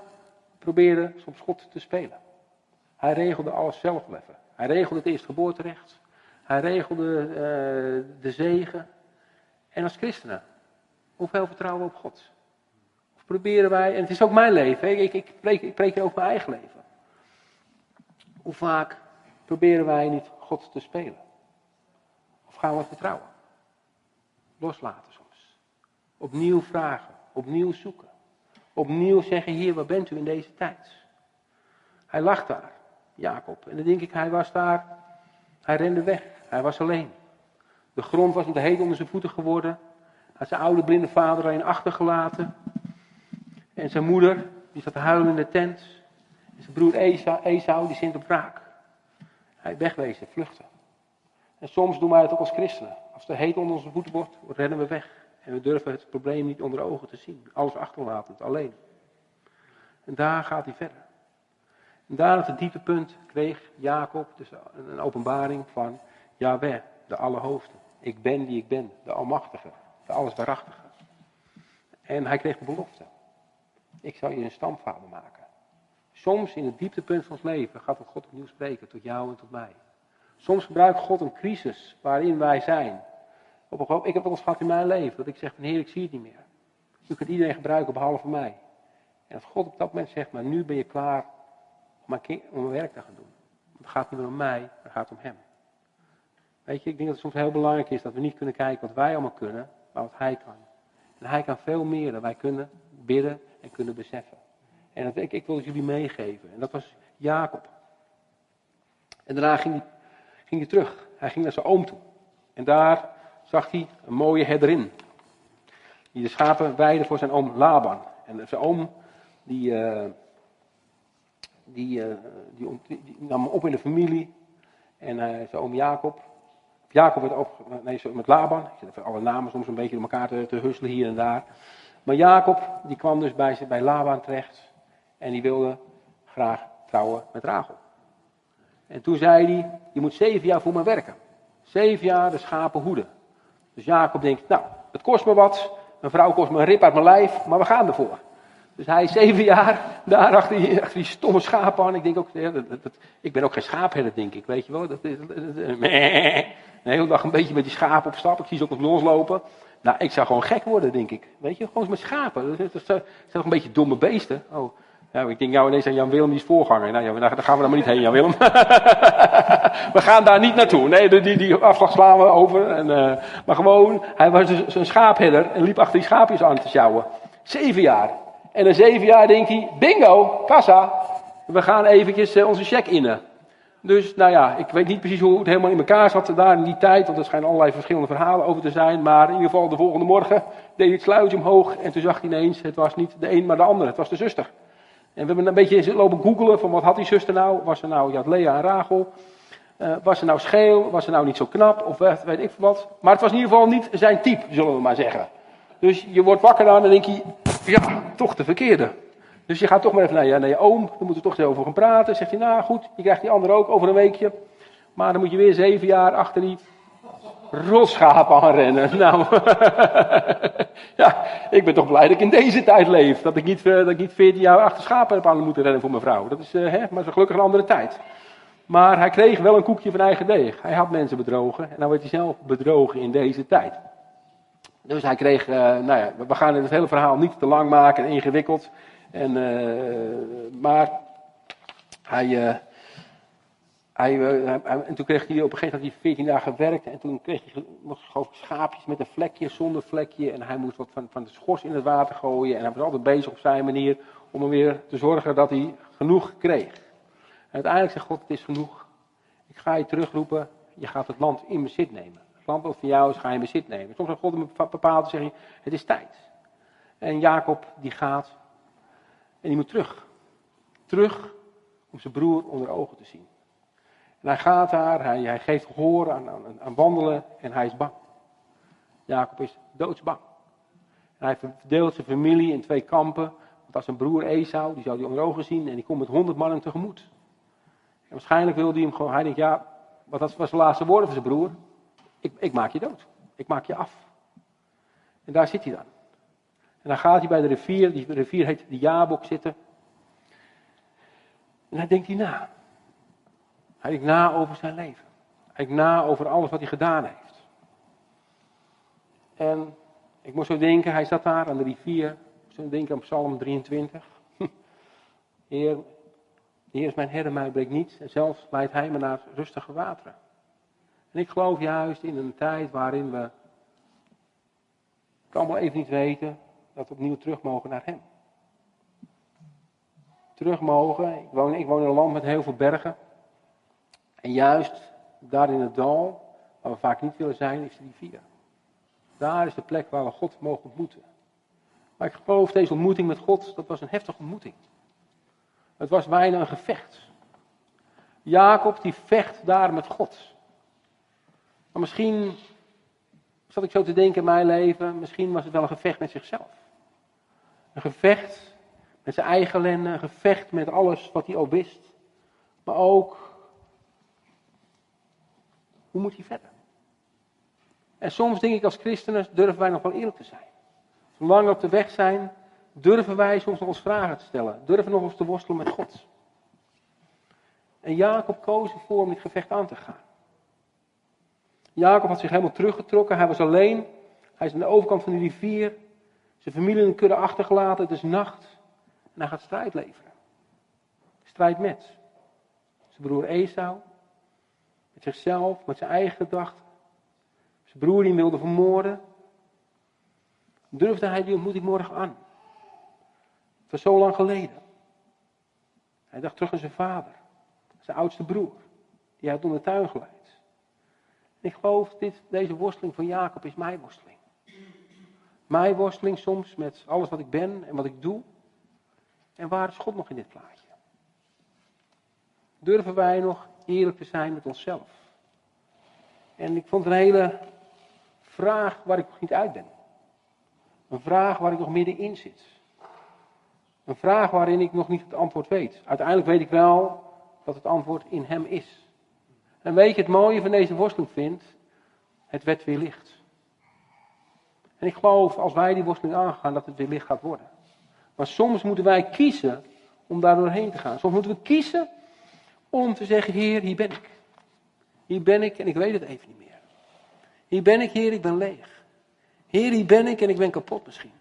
probeerde soms God te spelen. Hij regelde alles zelf even. Hij regelde het eerste geboorterecht. Hij regelde uh, de zegen. En als christenen, hoeveel vertrouwen we op God? Of proberen wij, en het is ook mijn leven, ik, ik, preek, ik preek over mijn eigen leven. Hoe vaak proberen wij niet God te spelen? Of gaan we vertrouwen? Loslaten soms. Opnieuw vragen, opnieuw zoeken. Opnieuw zeggen, Heer, waar bent u in deze tijd? Hij lag daar, Jacob. En dan denk ik, hij was daar, hij rende weg. Hij was alleen. De grond was te heet onder zijn voeten geworden. Hij had zijn oude blinde vader alleen achtergelaten. En zijn moeder, die zat te huilen in de tent. En zijn broer Esau, Esau die zint op wraak. Hij wegwezen, vluchten. En soms doen wij het ook als christenen. Als de heet onder onze voeten wordt, rennen we weg. En we durven het probleem niet onder ogen te zien. Alles achterlatend, alleen. En daar gaat hij verder. En daar op het dieptepunt kreeg Jacob dus een openbaring van Yahweh, de Allerhoofde. Ik ben die ik ben, de Almachtige, de Alleswaarachtige. En hij kreeg de belofte. Ik zal je een stamvader maken. Soms in het dieptepunt van ons leven gaat God opnieuw spreken tot jou en tot mij. Soms gebruikt God een crisis waarin wij zijn. Op een, ik heb al eens gehad in mijn leven, dat ik zeg van Heer, ik zie het niet meer. U kunt iedereen gebruiken behalve mij. En dat God op dat moment zegt, maar nu ben je klaar om mijn, werk te gaan doen. Het gaat niet meer om mij, het gaat om Hem. Weet je, ik denk dat het soms heel belangrijk is dat we niet kunnen kijken wat wij allemaal kunnen, maar wat Hij kan. En Hij kan veel meer dan wij kunnen bidden en kunnen beseffen. En dat, ik, ik wil het jullie meegeven. En dat was Jacob. En daarna ging ging hij terug. Hij ging naar zijn oom toe. En daar zag hij een mooie herderin. Die de schapen weide voor zijn oom Laban. En zijn oom, die, die, uh, die, die, nam hem op in de familie. En uh, zijn oom Jacob. Jacob werd op, nee, met Laban. Ik zit even alle namen soms een beetje door elkaar te, te husselen hier en daar. Maar Jacob, die kwam dus bij, bij Laban terecht. En die wilde graag trouwen met Rachel. En toen zei hij, je moet zeven jaar voor me werken. Zeven jaar de schapen hoeden. Dus Jacob denkt, nou, het kost me wat. Mijn vrouw kost me een rip uit mijn lijf, maar we gaan ervoor. Dus hij is zeven jaar daar achter die, die stomme schapen aan. Ik denk ook, ja, dat, dat, ik ben ook geen schaapherder, denk ik, weet je wel. Dat, de hele dag een beetje met die schapen op stap. Ik zie ze ook nog loslopen. Nou, ik zou gewoon gek worden, denk ik. Weet je, gewoon met schapen. Dat, zijn toch een beetje domme beesten. Oh, ja, ik denk, nou ineens aan Jan Willem, die is voorganger. Nou ja, daar gaan we dan maar niet heen, Jan Willem. we gaan daar niet naartoe. Nee, die, die afslag slaan we over. En, uh, maar gewoon, hij was dus een schaapherder en liep achter die schaapjes aan te sjouwen. Zeven jaar. En na zeven jaar denkt hij, bingo, kassa. We gaan eventjes uh, onze check innen. Dus nou ja, ik weet niet precies hoe het helemaal in elkaar zat daar in die tijd, want er schijnen allerlei verschillende verhalen over te zijn. Maar in ieder geval de volgende morgen deed hij het sluitje omhoog en toen zag hij ineens, het was niet de een maar de ander, het was de zuster. En we hebben een beetje lopen googelen van wat had die zuster nou? Was ze nou, je had Lea en Rachel. Uh, was ze nou scheel? Was ze nou niet zo knap? Of weet ik wat. Maar het was in ieder geval niet zijn type, zullen we maar zeggen. Dus je wordt wakker dan en denk je, ja, toch de verkeerde. Dus je gaat toch maar even naar je, oom, dan moeten we toch eens over gaan praten. Zegt hij, nou goed, je krijgt die andere ook over een weekje. Maar dan moet je weer zeven jaar achter die rotschapen aanrennen. Nou, ja, ik ben toch blij dat ik in deze tijd leef. Dat ik niet, uh, dat ik niet 14 jaar achter schapen heb aan moeten rennen voor mijn vrouw. Dat is, uh, hè, maar zo gelukkig een andere tijd. Maar hij kreeg wel een koekje van eigen deeg. Hij had mensen bedrogen en nou werd hij zelf bedrogen in deze tijd. Dus hij kreeg, uh, nou ja, we gaan het hele verhaal niet te lang maken en ingewikkeld. En, maar hij, hij, hij, en toen kreeg hij op een gegeven moment 14 dagen gewerkt. En toen kreeg hij nog schaapjes met een vlekje, zonder vlekje. En hij moest wat van, van de schors in het water gooien. En hij was altijd bezig op zijn manier om hem weer te zorgen dat hij genoeg kreeg. En uiteindelijk zegt God, het is genoeg. Ik ga je terugroepen, je gaat het land in bezit nemen. Het land wat van jou is, ga je in bezit nemen. Soms heeft God hem bepaald te zeggen, het is tijd. En Jacob die gaat en die moet terug. Terug om zijn broer onder ogen te zien. En hij gaat daar, hij, geeft gehoor aan, aan, aan, wandelen en hij is bang. Jacob is doodsbang. Hij verdeelt zijn familie in twee kampen. Want als zijn broer Esau, die zou hij onder ogen zien en die komt met honderd mannen tegemoet. En waarschijnlijk wil hij hem gewoon, hij denkt ja, wat was zijn laatste woorden voor zijn broer? Ik, ik maak je dood. Ik maak je af. En daar zit hij dan. En dan gaat hij bij de rivier, die rivier heet de Jabok zitten. En hij denkt hij na. Hij denkt na over zijn leven. Hij denkt na over alles wat hij gedaan heeft. En ik moest zo denken, hij zat daar aan de rivier. Ik moest denken aan Psalm 23. Heer, Heer is mijn herder, mij breekt niets. En zelfs leidt hij me naar rustige wateren. En ik geloof juist in een tijd waarin we kan wel even niet weten dat we opnieuw terug mogen naar Hem. Terug mogen. Ik woon, ik woon in een land met heel veel bergen. En juist daar in het dal, waar we vaak niet willen zijn, is de rivier. Daar is de plek waar we God mogen ontmoeten. Maar ik geloof, deze ontmoeting met God, dat was een heftige ontmoeting. Het was bijna een gevecht. Jacob die vecht daar met God. Maar misschien zat ik zo te denken in mijn leven, misschien was het wel een gevecht met zichzelf. Een gevecht met zijn eigen ellende, een gevecht met alles wat hij al wist. Maar ook, hoe moet hij verder? En soms denk ik als christenen durven wij nog wel eerlijk te zijn. Zolang we op de weg zijn, durven wij soms nog eens vragen te stellen. Durven nog eens te worstelen met God. En Jacob koos ervoor om dit gevecht aan te gaan. Jacob had zich helemaal teruggetrokken. Hij was alleen. Hij is aan de overkant van de rivier. Zijn familie in kudde achtergelaten. Het is nacht. En hij gaat strijd leveren. Strijd met zijn broer Esau. Met zichzelf, met zijn eigen gedachten. Zijn broer die wilde vermoorden. Durfde hij die ontmoeting morgen aan? Het was zo lang geleden. Hij dacht terug aan zijn vader. Zijn oudste broer. Die hij onder de tuin geleid. Ik geloof, dit, deze worsteling van Jacob is mijn worsteling. Mijn worsteling soms met alles wat ik ben en wat ik doe. En waar is God nog in dit plaatje? Durven wij nog eerlijk te zijn met onszelf? En ik vond een hele vraag waar ik nog niet uit ben. Een vraag waar ik nog middenin zit. Een vraag waarin ik nog niet het antwoord weet. Uiteindelijk weet ik wel dat het antwoord in hem is. En weet je, het mooie van deze worsteling vindt, het werd weer licht. En ik geloof, als wij die worsteling aangaan, dat het weer licht gaat worden. Maar soms moeten wij kiezen om daar doorheen te gaan. Soms moeten we kiezen om te zeggen, Heer, hier ben ik. Hier ben ik en ik weet het even niet meer. Hier ben ik, Heer, ik ben leeg. Heer, hier ben ik en ik ben kapot misschien.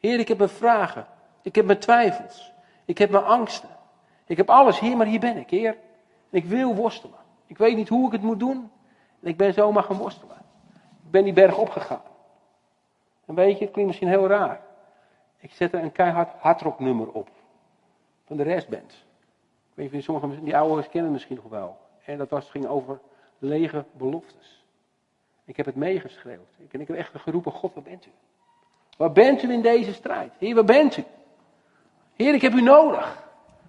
Heer, ik heb mijn vragen. Ik heb mijn twijfels. Ik heb mijn angsten. Ik heb alles, Heer, maar hier ben ik, Heer. En ik wil worstelen. Ik weet niet hoe ik het moet doen. En ik ben zomaar gaan worstelen. Ik ben die berg opgegaan. En weet je, het klinkt misschien heel raar. Ik zet er een keihard hardrocknummer op. Van de restband. Weet niet sommige die ouders kennen misschien nog wel. En dat was, ging over lege beloftes. Ik heb het meegeschreeuwd. En ik heb echt geroepen, God, waar bent u? Waar bent u in deze strijd? Heer, waar bent u? Heer, ik heb u nodig.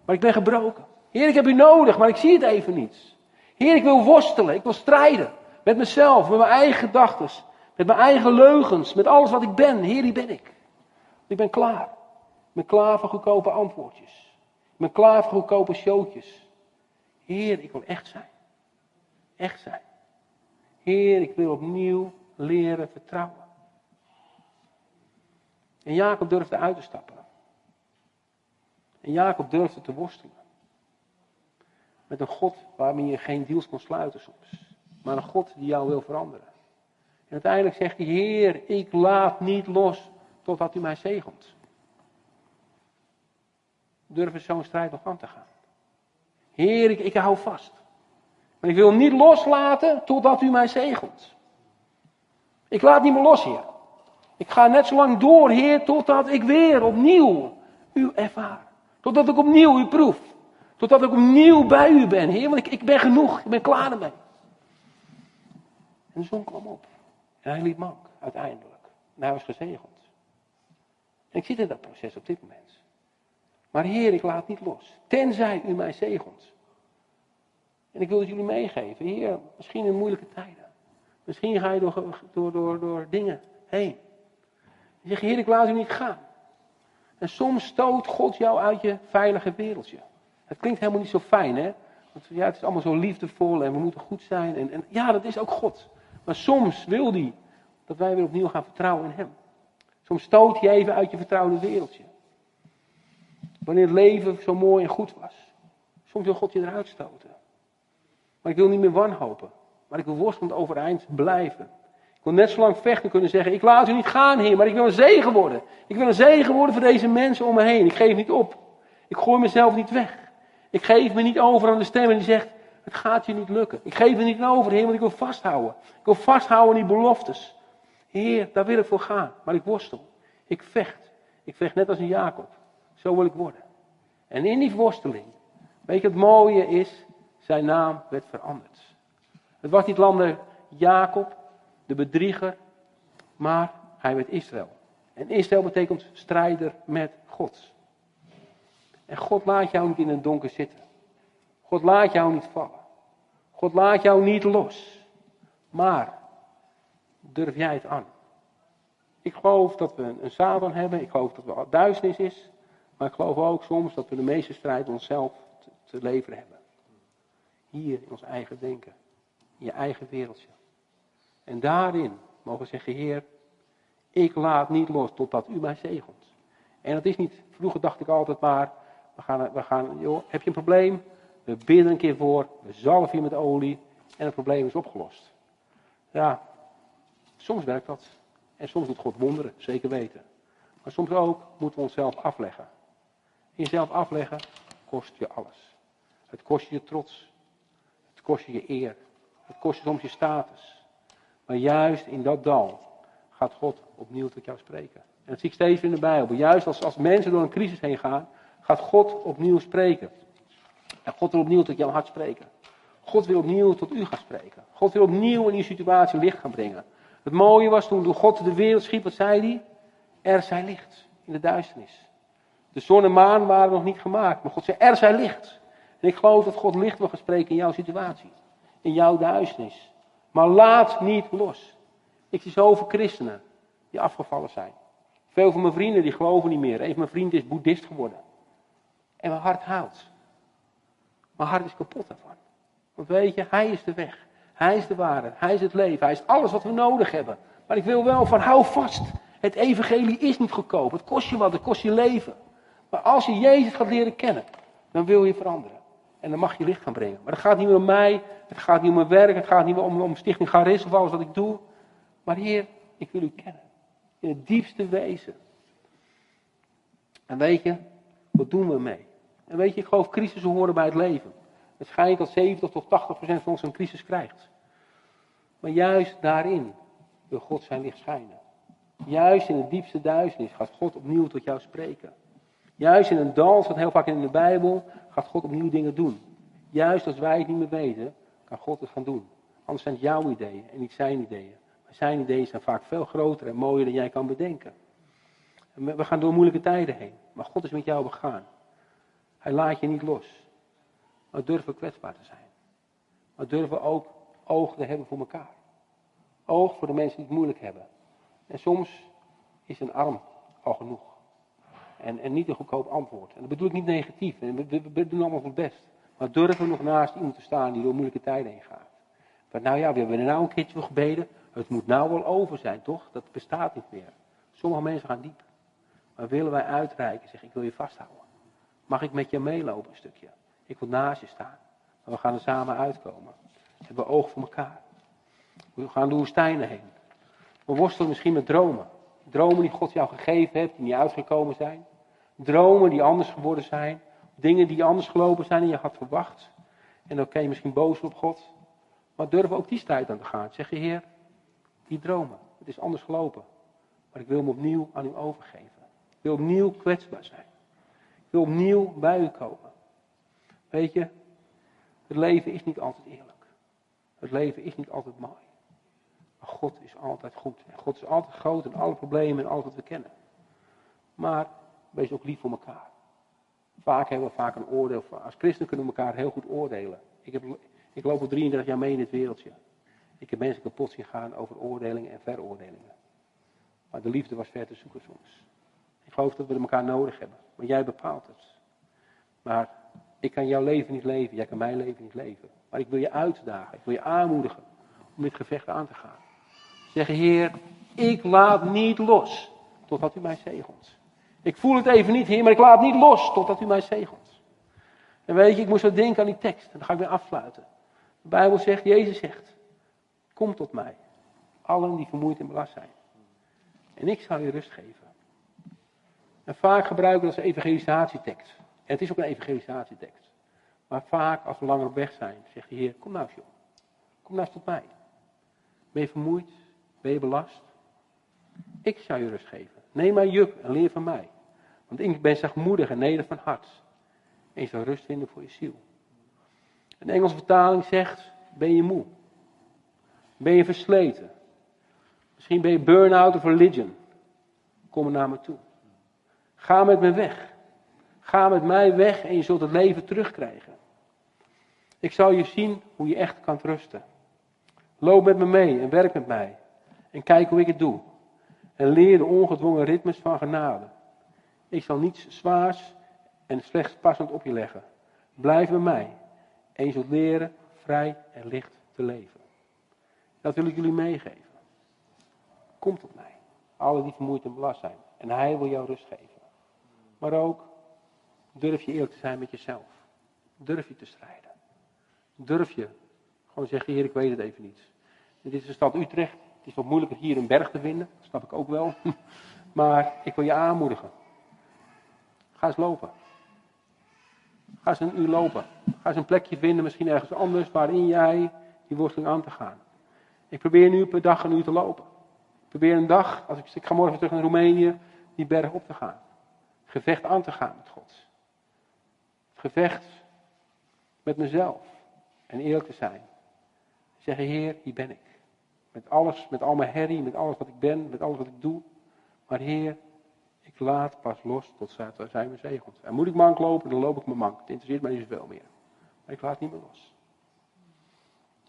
Maar ik ben gebroken. Heer, ik heb u nodig, maar ik zie het even niet. Heer, ik wil worstelen, ik wil strijden. Met mezelf, met mijn eigen gedachten. Met mijn eigen leugens, met alles wat ik ben. Heer, die ben ik. Ik ben klaar. Ik ben klaar voor goedkope antwoordjes. Ben klaar goedkope showtjes. Heer, ik wil echt zijn. Echt zijn. Heer, ik wil opnieuw leren vertrouwen. En Jacob durfde uit te stappen. En Jacob durfde te worstelen. Met een God waarmee je geen deals kon sluiten soms. Maar een God die jou wil veranderen. En uiteindelijk zegt hij, Heer, ik laat niet los totdat u mij zegelt. Durven zo'n strijd nog aan te gaan. Heer, ik, ik hou vast. Maar ik wil niet loslaten totdat u mij zegelt. Ik laat niet meer los, Heer. Ik ga net zo lang door, Heer, totdat ik weer opnieuw u ervaar. Totdat ik opnieuw u proef. Totdat ik opnieuw bij u ben, Heer, want ik, ik ben genoeg, ik ben klaar ermee. En de zon kwam op. En hij liep mank, uiteindelijk. En hij was gezegeld. En ik zit in dat proces op dit moment. Maar Heer, ik laat niet los. Tenzij u mij zegelt. En ik wil het jullie meegeven. Heer, misschien in moeilijke tijden. Misschien ga je door, door, door, door dingen heen. Je zegt, Heer, ik laat u niet gaan. En soms stoot God jou uit je veilige wereldje. Het klinkt helemaal niet zo fijn, hè? Want ja, het is allemaal zo liefdevol en we moeten goed zijn. En, en ja, dat is ook God. Maar soms wil hij dat wij weer opnieuw gaan vertrouwen in Hem. Soms stoot hij even uit je vertrouwde wereldje. Wanneer het leven zo mooi en goed was. Soms wil God je eruit stoten. Maar ik wil niet meer wanhopen. Maar ik wil worstelend overeind blijven. Ik wil net zo lang vechten kunnen zeggen: Ik laat u niet gaan, Heer, maar ik wil een zegen worden. Ik wil een zegen worden voor deze mensen om me heen. Ik geef niet op. Ik gooi mezelf niet weg. Ik geef me niet over aan de stem die zegt, het gaat je niet lukken. Ik geef me niet over, Heer, want ik wil vasthouden. Ik wil vasthouden aan die beloftes. Heer, daar wil ik voor gaan, maar ik worstel. Ik vecht. Ik vecht net als een Jacob. Zo wil ik worden. En in die worsteling, weet je, het mooie is, zijn naam werd veranderd. Het was niet langer Jacob, de bedrieger, maar hij werd Israël. En Israël betekent strijder met God. En God laat jou niet in het donker zitten. God laat jou niet vallen. God laat jou niet los. Maar durf jij het aan? Ik geloof dat we een Satan hebben. Ik geloof dat er duisternis is. Maar ik geloof ook soms dat we de meeste strijd onszelf te, te leveren hebben. Hier in ons eigen denken. In je eigen wereldje. En daarin mogen we zeggen, Heer, ik laat niet los totdat u mij zegelt. En dat is niet, vroeger dacht ik altijd maar, we gaan, we gaan joh, heb je een probleem? We bidden een keer voor, we zalven je met olie en het probleem is opgelost. Ja, soms werkt dat. En soms doet God wonderen, zeker weten. Maar soms ook moeten we onszelf afleggen. Jezelf afleggen kost je alles. Het kost je trots. Het kost je je eer. Het kost je soms je status. Maar juist in dat dal gaat God opnieuw tot jou spreken. En dat zie ik steeds in de Bijbel. Juist als, als mensen door een crisis heen gaan, gaat God opnieuw spreken. En God wil opnieuw tot jouw hart spreken. God wil opnieuw tot u gaan spreken. God wil opnieuw in die situatie licht gaan brengen. Het mooie was toen God de wereld schiep, wat zei hij? Er zijn licht in de duisternis. De zon en maan waren nog niet gemaakt, maar God zei er zijn licht. En ik geloof dat God licht wil gaan spreken in jouw situatie. In jouw duisternis. Maar laat niet los. Ik zie zoveel christenen die afgevallen zijn. Veel van mijn vrienden die geloven niet meer. Een van mijn vrienden is boeddhist geworden. En mijn hart houdt. Mijn hart is kapot daarvan. Want weet je, hij is de weg. Hij is de waarheid. Hij is het leven. Hij is alles wat we nodig hebben. Maar ik wil wel van hou vast. Het evangelie is niet goedkoop. Het kost je wat. Het kost je leven. Maar als je Jezus gaat leren kennen, dan wil je veranderen. En dan mag je licht gaan brengen. Maar het gaat niet meer om mij. Het gaat niet om mijn werk. Het gaat niet meer om, om Stichting Garis of alles wat ik doe. Maar Heer, ik wil u kennen. In het diepste wezen. En weet je, wat doen we mee? En weet je, ik geloof crisissen horen bij het leven. Het schijnt dat 70 tot 80 procent van ons een crisis krijgt. Maar juist daarin wil God zijn licht schijnen. Juist in het diepste duisternis gaat God opnieuw tot jou spreken. Juist in een dal, staat heel vaak in de Bijbel, gaat God opnieuw dingen doen. Juist als wij het niet meer weten, kan God het gaan doen. Anders zijn het jouw ideeën en niet zijn ideeën. Maar zijn ideeën zijn vaak veel groter en mooier dan jij kan bedenken. En we gaan door moeilijke tijden heen. Maar God is met jou begaan. Hij laat je niet los. Maar durven kwetsbaar te zijn. Maar durven ook oog te hebben voor elkaar. Oog voor de mensen die het moeilijk hebben. En soms is een arm al genoeg. En, en niet een goedkoop antwoord. En dat bedoel ik niet negatief. We, we, we doen allemaal ons best. Maar durven nog naast iemand te staan die door moeilijke tijden heen gaat. Nou ja, we hebben er nou een keertje voor gebeden. Het moet nou wel over zijn, toch? Dat bestaat niet meer. Sommige mensen gaan diep. Maar willen wij uitreiken, zeg ik wil je vasthouden. Mag ik met je meelopen een stukje? Ik wil naast je staan. Maar we gaan er samen uitkomen. We hebben oog voor elkaar. We gaan door woestijnen heen. We worstelen misschien met dromen. Dromen die God jou gegeven heeft, die niet uitgekomen zijn. Dromen die anders geworden zijn. Dingen die anders gelopen zijn en je had verwacht. En dan je misschien boos op God. Maar durven ook die strijd aan te gaan. Zeg je, Heer, die dromen. Het is anders gelopen. Maar ik wil me opnieuw aan u overgeven. Ik wil opnieuw kwetsbaar zijn. Ik wil opnieuw bij u komen. Weet je, het leven is niet altijd eerlijk. Het leven is niet altijd mooi. Maar God is altijd goed. En God is altijd groot in alle problemen en alles wat we kennen. Maar wees ook lief voor elkaar. Vaak hebben we vaak een oordeel. Als christenen kunnen we elkaar heel goed oordelen. Ik, heb, ik loop al 33 jaar mee in dit wereldje. Ik heb mensen kapot zien gaan over oordelingen en veroordelingen. Maar de liefde was ver te zoeken soms. Ik geloof dat we elkaar nodig hebben. Maar jij bepaalt het. Maar ik kan jouw leven niet leven. Jij kan mijn leven niet leven. Maar ik wil je uitdagen. Ik wil je aanmoedigen om dit gevecht aan te gaan. Zeggen, Heer, ik laat niet los totdat u mij zegelt. Ik voel het even niet, Heer, maar ik laat niet los totdat u mij zegelt. En weet je, ik moest zo denken aan die tekst. En dan ga ik weer afsluiten. De Bijbel zegt, Jezus zegt, kom tot mij. Allen die vermoeid en belast zijn. En ik zal je rust geven. En vaak gebruiken we dat als evangelisatietekst. En het is ook een evangelisatietekst. Maar vaak als we langer op weg zijn, zegt de Heer, kom nou joh. Kom nou eens tot mij. Ben je vermoeid? Ben je belast? Ik zal je rust geven. Neem mijn juk en leer van mij. Want ik ben zachtmoedig en neder van hart. En je zal rust vinden voor je ziel. Een Engelse vertaling zegt, ben je moe? Ben je versleten? Misschien ben je burn-out of religion. Kom er naar me toe. Ga met me weg. Ga met mij weg en je zult het leven terugkrijgen. Ik zal je zien hoe je echt kan rusten. Loop met me mee en werk met mij. En kijk hoe ik het doe. En leer de ongedwongen ritmes van genade. Ik zal niets zwaars en slechts passend op je leggen. Blijf bij mij. En je leren vrij en licht te leven. Dat wil ik jullie meegeven. Kom tot mij. Alle die vermoeid en belast zijn. En hij wil jou rust geven. Maar ook durf je eerlijk te zijn met jezelf. Durf je te strijden. Durf je gewoon zeggen, heer ik weet het even niet. Dit is de stad Utrecht. Het is wat moeilijker hier een berg te vinden. Dat snap ik ook wel. Maar ik wil je aanmoedigen. Ga eens lopen. Ga eens een uur lopen. Ga eens een plekje vinden, misschien ergens anders, waarin jij die worsteling aan te gaan. Ik probeer nu per dag een uur te lopen. Ik probeer een dag, als ik, ik ga morgen terug naar Roemenië, die berg op te gaan. Gevecht aan te gaan met God. Gevecht met mezelf. En eerlijk te zijn. Zeggen, Heer, hier ben ik. Met alles, met al mijn herrie, met alles wat ik ben, met alles wat ik doe. Maar Heer, laat pas los tot zij me zegelt. En moet ik mank lopen, dan loop ik me mank. Het interesseert mij niet zoveel meer. Maar ik laat niet meer los.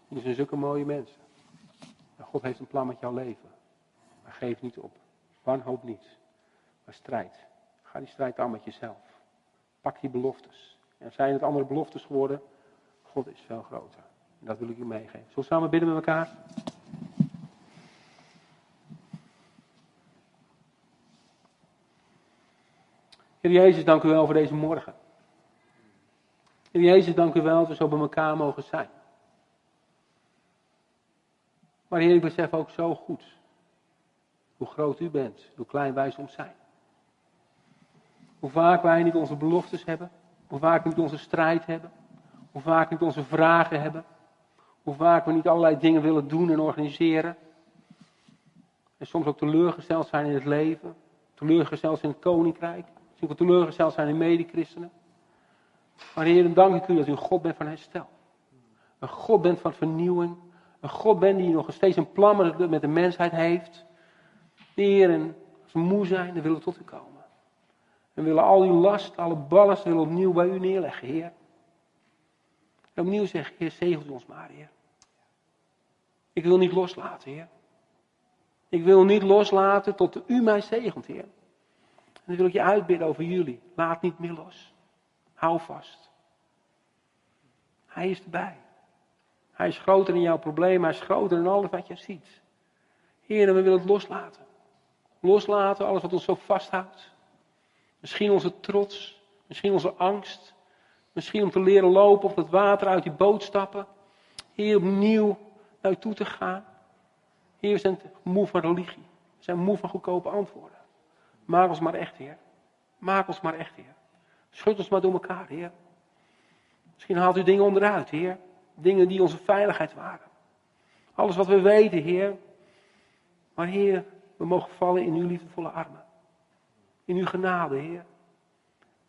Jullie zijn zulke mooie mensen. En God heeft een plan met jouw leven. Maar geef niet op. Wanhoop niet. Maar strijd. Ga die strijd aan met jezelf. Pak die beloftes. En zijn het andere beloftes geworden? God is veel groter. En dat wil ik u meegeven. Zullen we samen bidden met elkaar? Heer Jezus, dank u wel voor deze morgen. Heer Jezus, dank u wel dat we zo bij elkaar mogen zijn. Maar Heer, ik besef ook zo goed hoe groot u bent, hoe klein wij soms zijn. Hoe vaak wij niet onze beloftes hebben, hoe vaak niet onze strijd hebben, hoe vaak niet onze vragen hebben, hoe vaak we niet allerlei dingen willen doen en organiseren. En soms ook teleurgesteld zijn in het leven, teleurgesteld in het koninkrijk. Wel teleurgesteld zijn in medechristenen. Maar Heer, dank ik u dat u een God bent van herstel. Een God bent van vernieuwing. Een God bent die nog steeds een plan met de mensheid heeft. Heer, en als we moe zijn, dan willen we tot u komen. En willen al uw last, alle ballast, willen opnieuw bij u neerleggen, Heer. En opnieuw zeggen, Heer, zegelt ons maar, Heer. Ik wil niet loslaten, Heer. Ik wil niet loslaten tot u mij zegelt, Heer. En dan wil ik je uitbidden over jullie. Laat niet meer los. Hou vast. Hij is erbij. Hij is groter in jouw probleem. Hij is groter in alles wat je ziet. Heer, we willen het loslaten. Loslaten, alles wat ons zo vasthoudt. Misschien onze trots. Misschien onze angst. Misschien om te leren lopen of het water uit die boot stappen. Heer, opnieuw naar toe te gaan. Heer, we zijn moe van religie. We zijn moe van goedkope antwoorden. Maak ons maar echt, Heer. Maak ons maar echt, Heer. Schud ons maar door elkaar, Heer. Misschien haalt u dingen onderuit, Heer. Dingen die onze veiligheid waren. Alles wat we weten, Heer. Maar Heer, we mogen vallen in uw liefdevolle armen. In uw genade, Heer.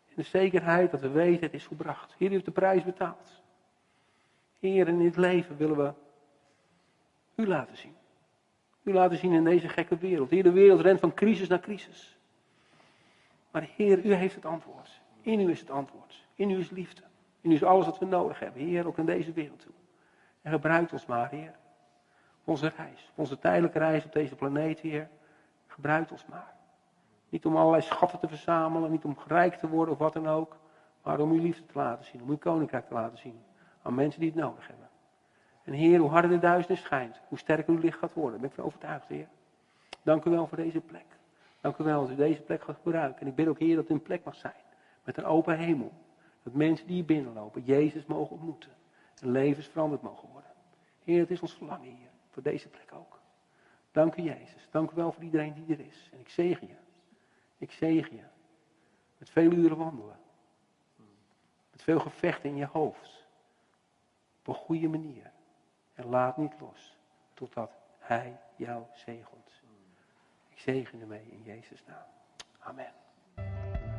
In de zekerheid dat we weten, het is volbracht. Heer, u heeft de prijs betaald. Heer, in dit leven willen we u laten zien. U laten zien in deze gekke wereld. Heer, de wereld rent van crisis naar crisis. Maar Heer, u heeft het antwoord. In u is het antwoord. In u is liefde. In u is alles wat we nodig hebben. Heer, ook in deze wereld toe. En gebruik ons maar, Heer. Onze reis. Onze tijdelijke reis op deze planeet, Heer. Gebruik ons maar. Niet om allerlei schatten te verzamelen. Niet om rijk te worden of wat dan ook. Maar om uw liefde te laten zien. Om uw koninkrijk te laten zien. Aan mensen die het nodig hebben. En Heer, hoe harder de duisternis schijnt. Hoe sterker uw licht gaat worden. Daar ben ik van overtuigd, Heer. Dank u wel voor deze plek. Dank u wel dat u deze plek gaat gebruiken. En ik bid ook, Heer, dat het een plek mag zijn. Met een open hemel. Dat mensen die hier binnenlopen, Jezus mogen ontmoeten. En levens veranderd mogen worden. Heer, het is ons verlangen hier. Voor deze plek ook. Dank u, Jezus. Dank u wel voor iedereen die er is. En ik zegen je. Ik zegen je. Met veel uren wandelen. Met veel gevechten in je hoofd. Op een goede manier. En laat niet los. Totdat Hij jou zegelt Zegen in Jezus' naam. Amen.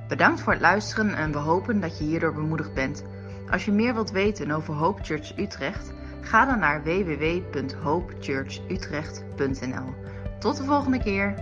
Bedankt voor het luisteren en we hopen dat je hierdoor bemoedigd bent. Als je meer wilt weten over Hope Church Utrecht, ga dan naar www.hopechurchutrecht.nl. Tot de volgende keer.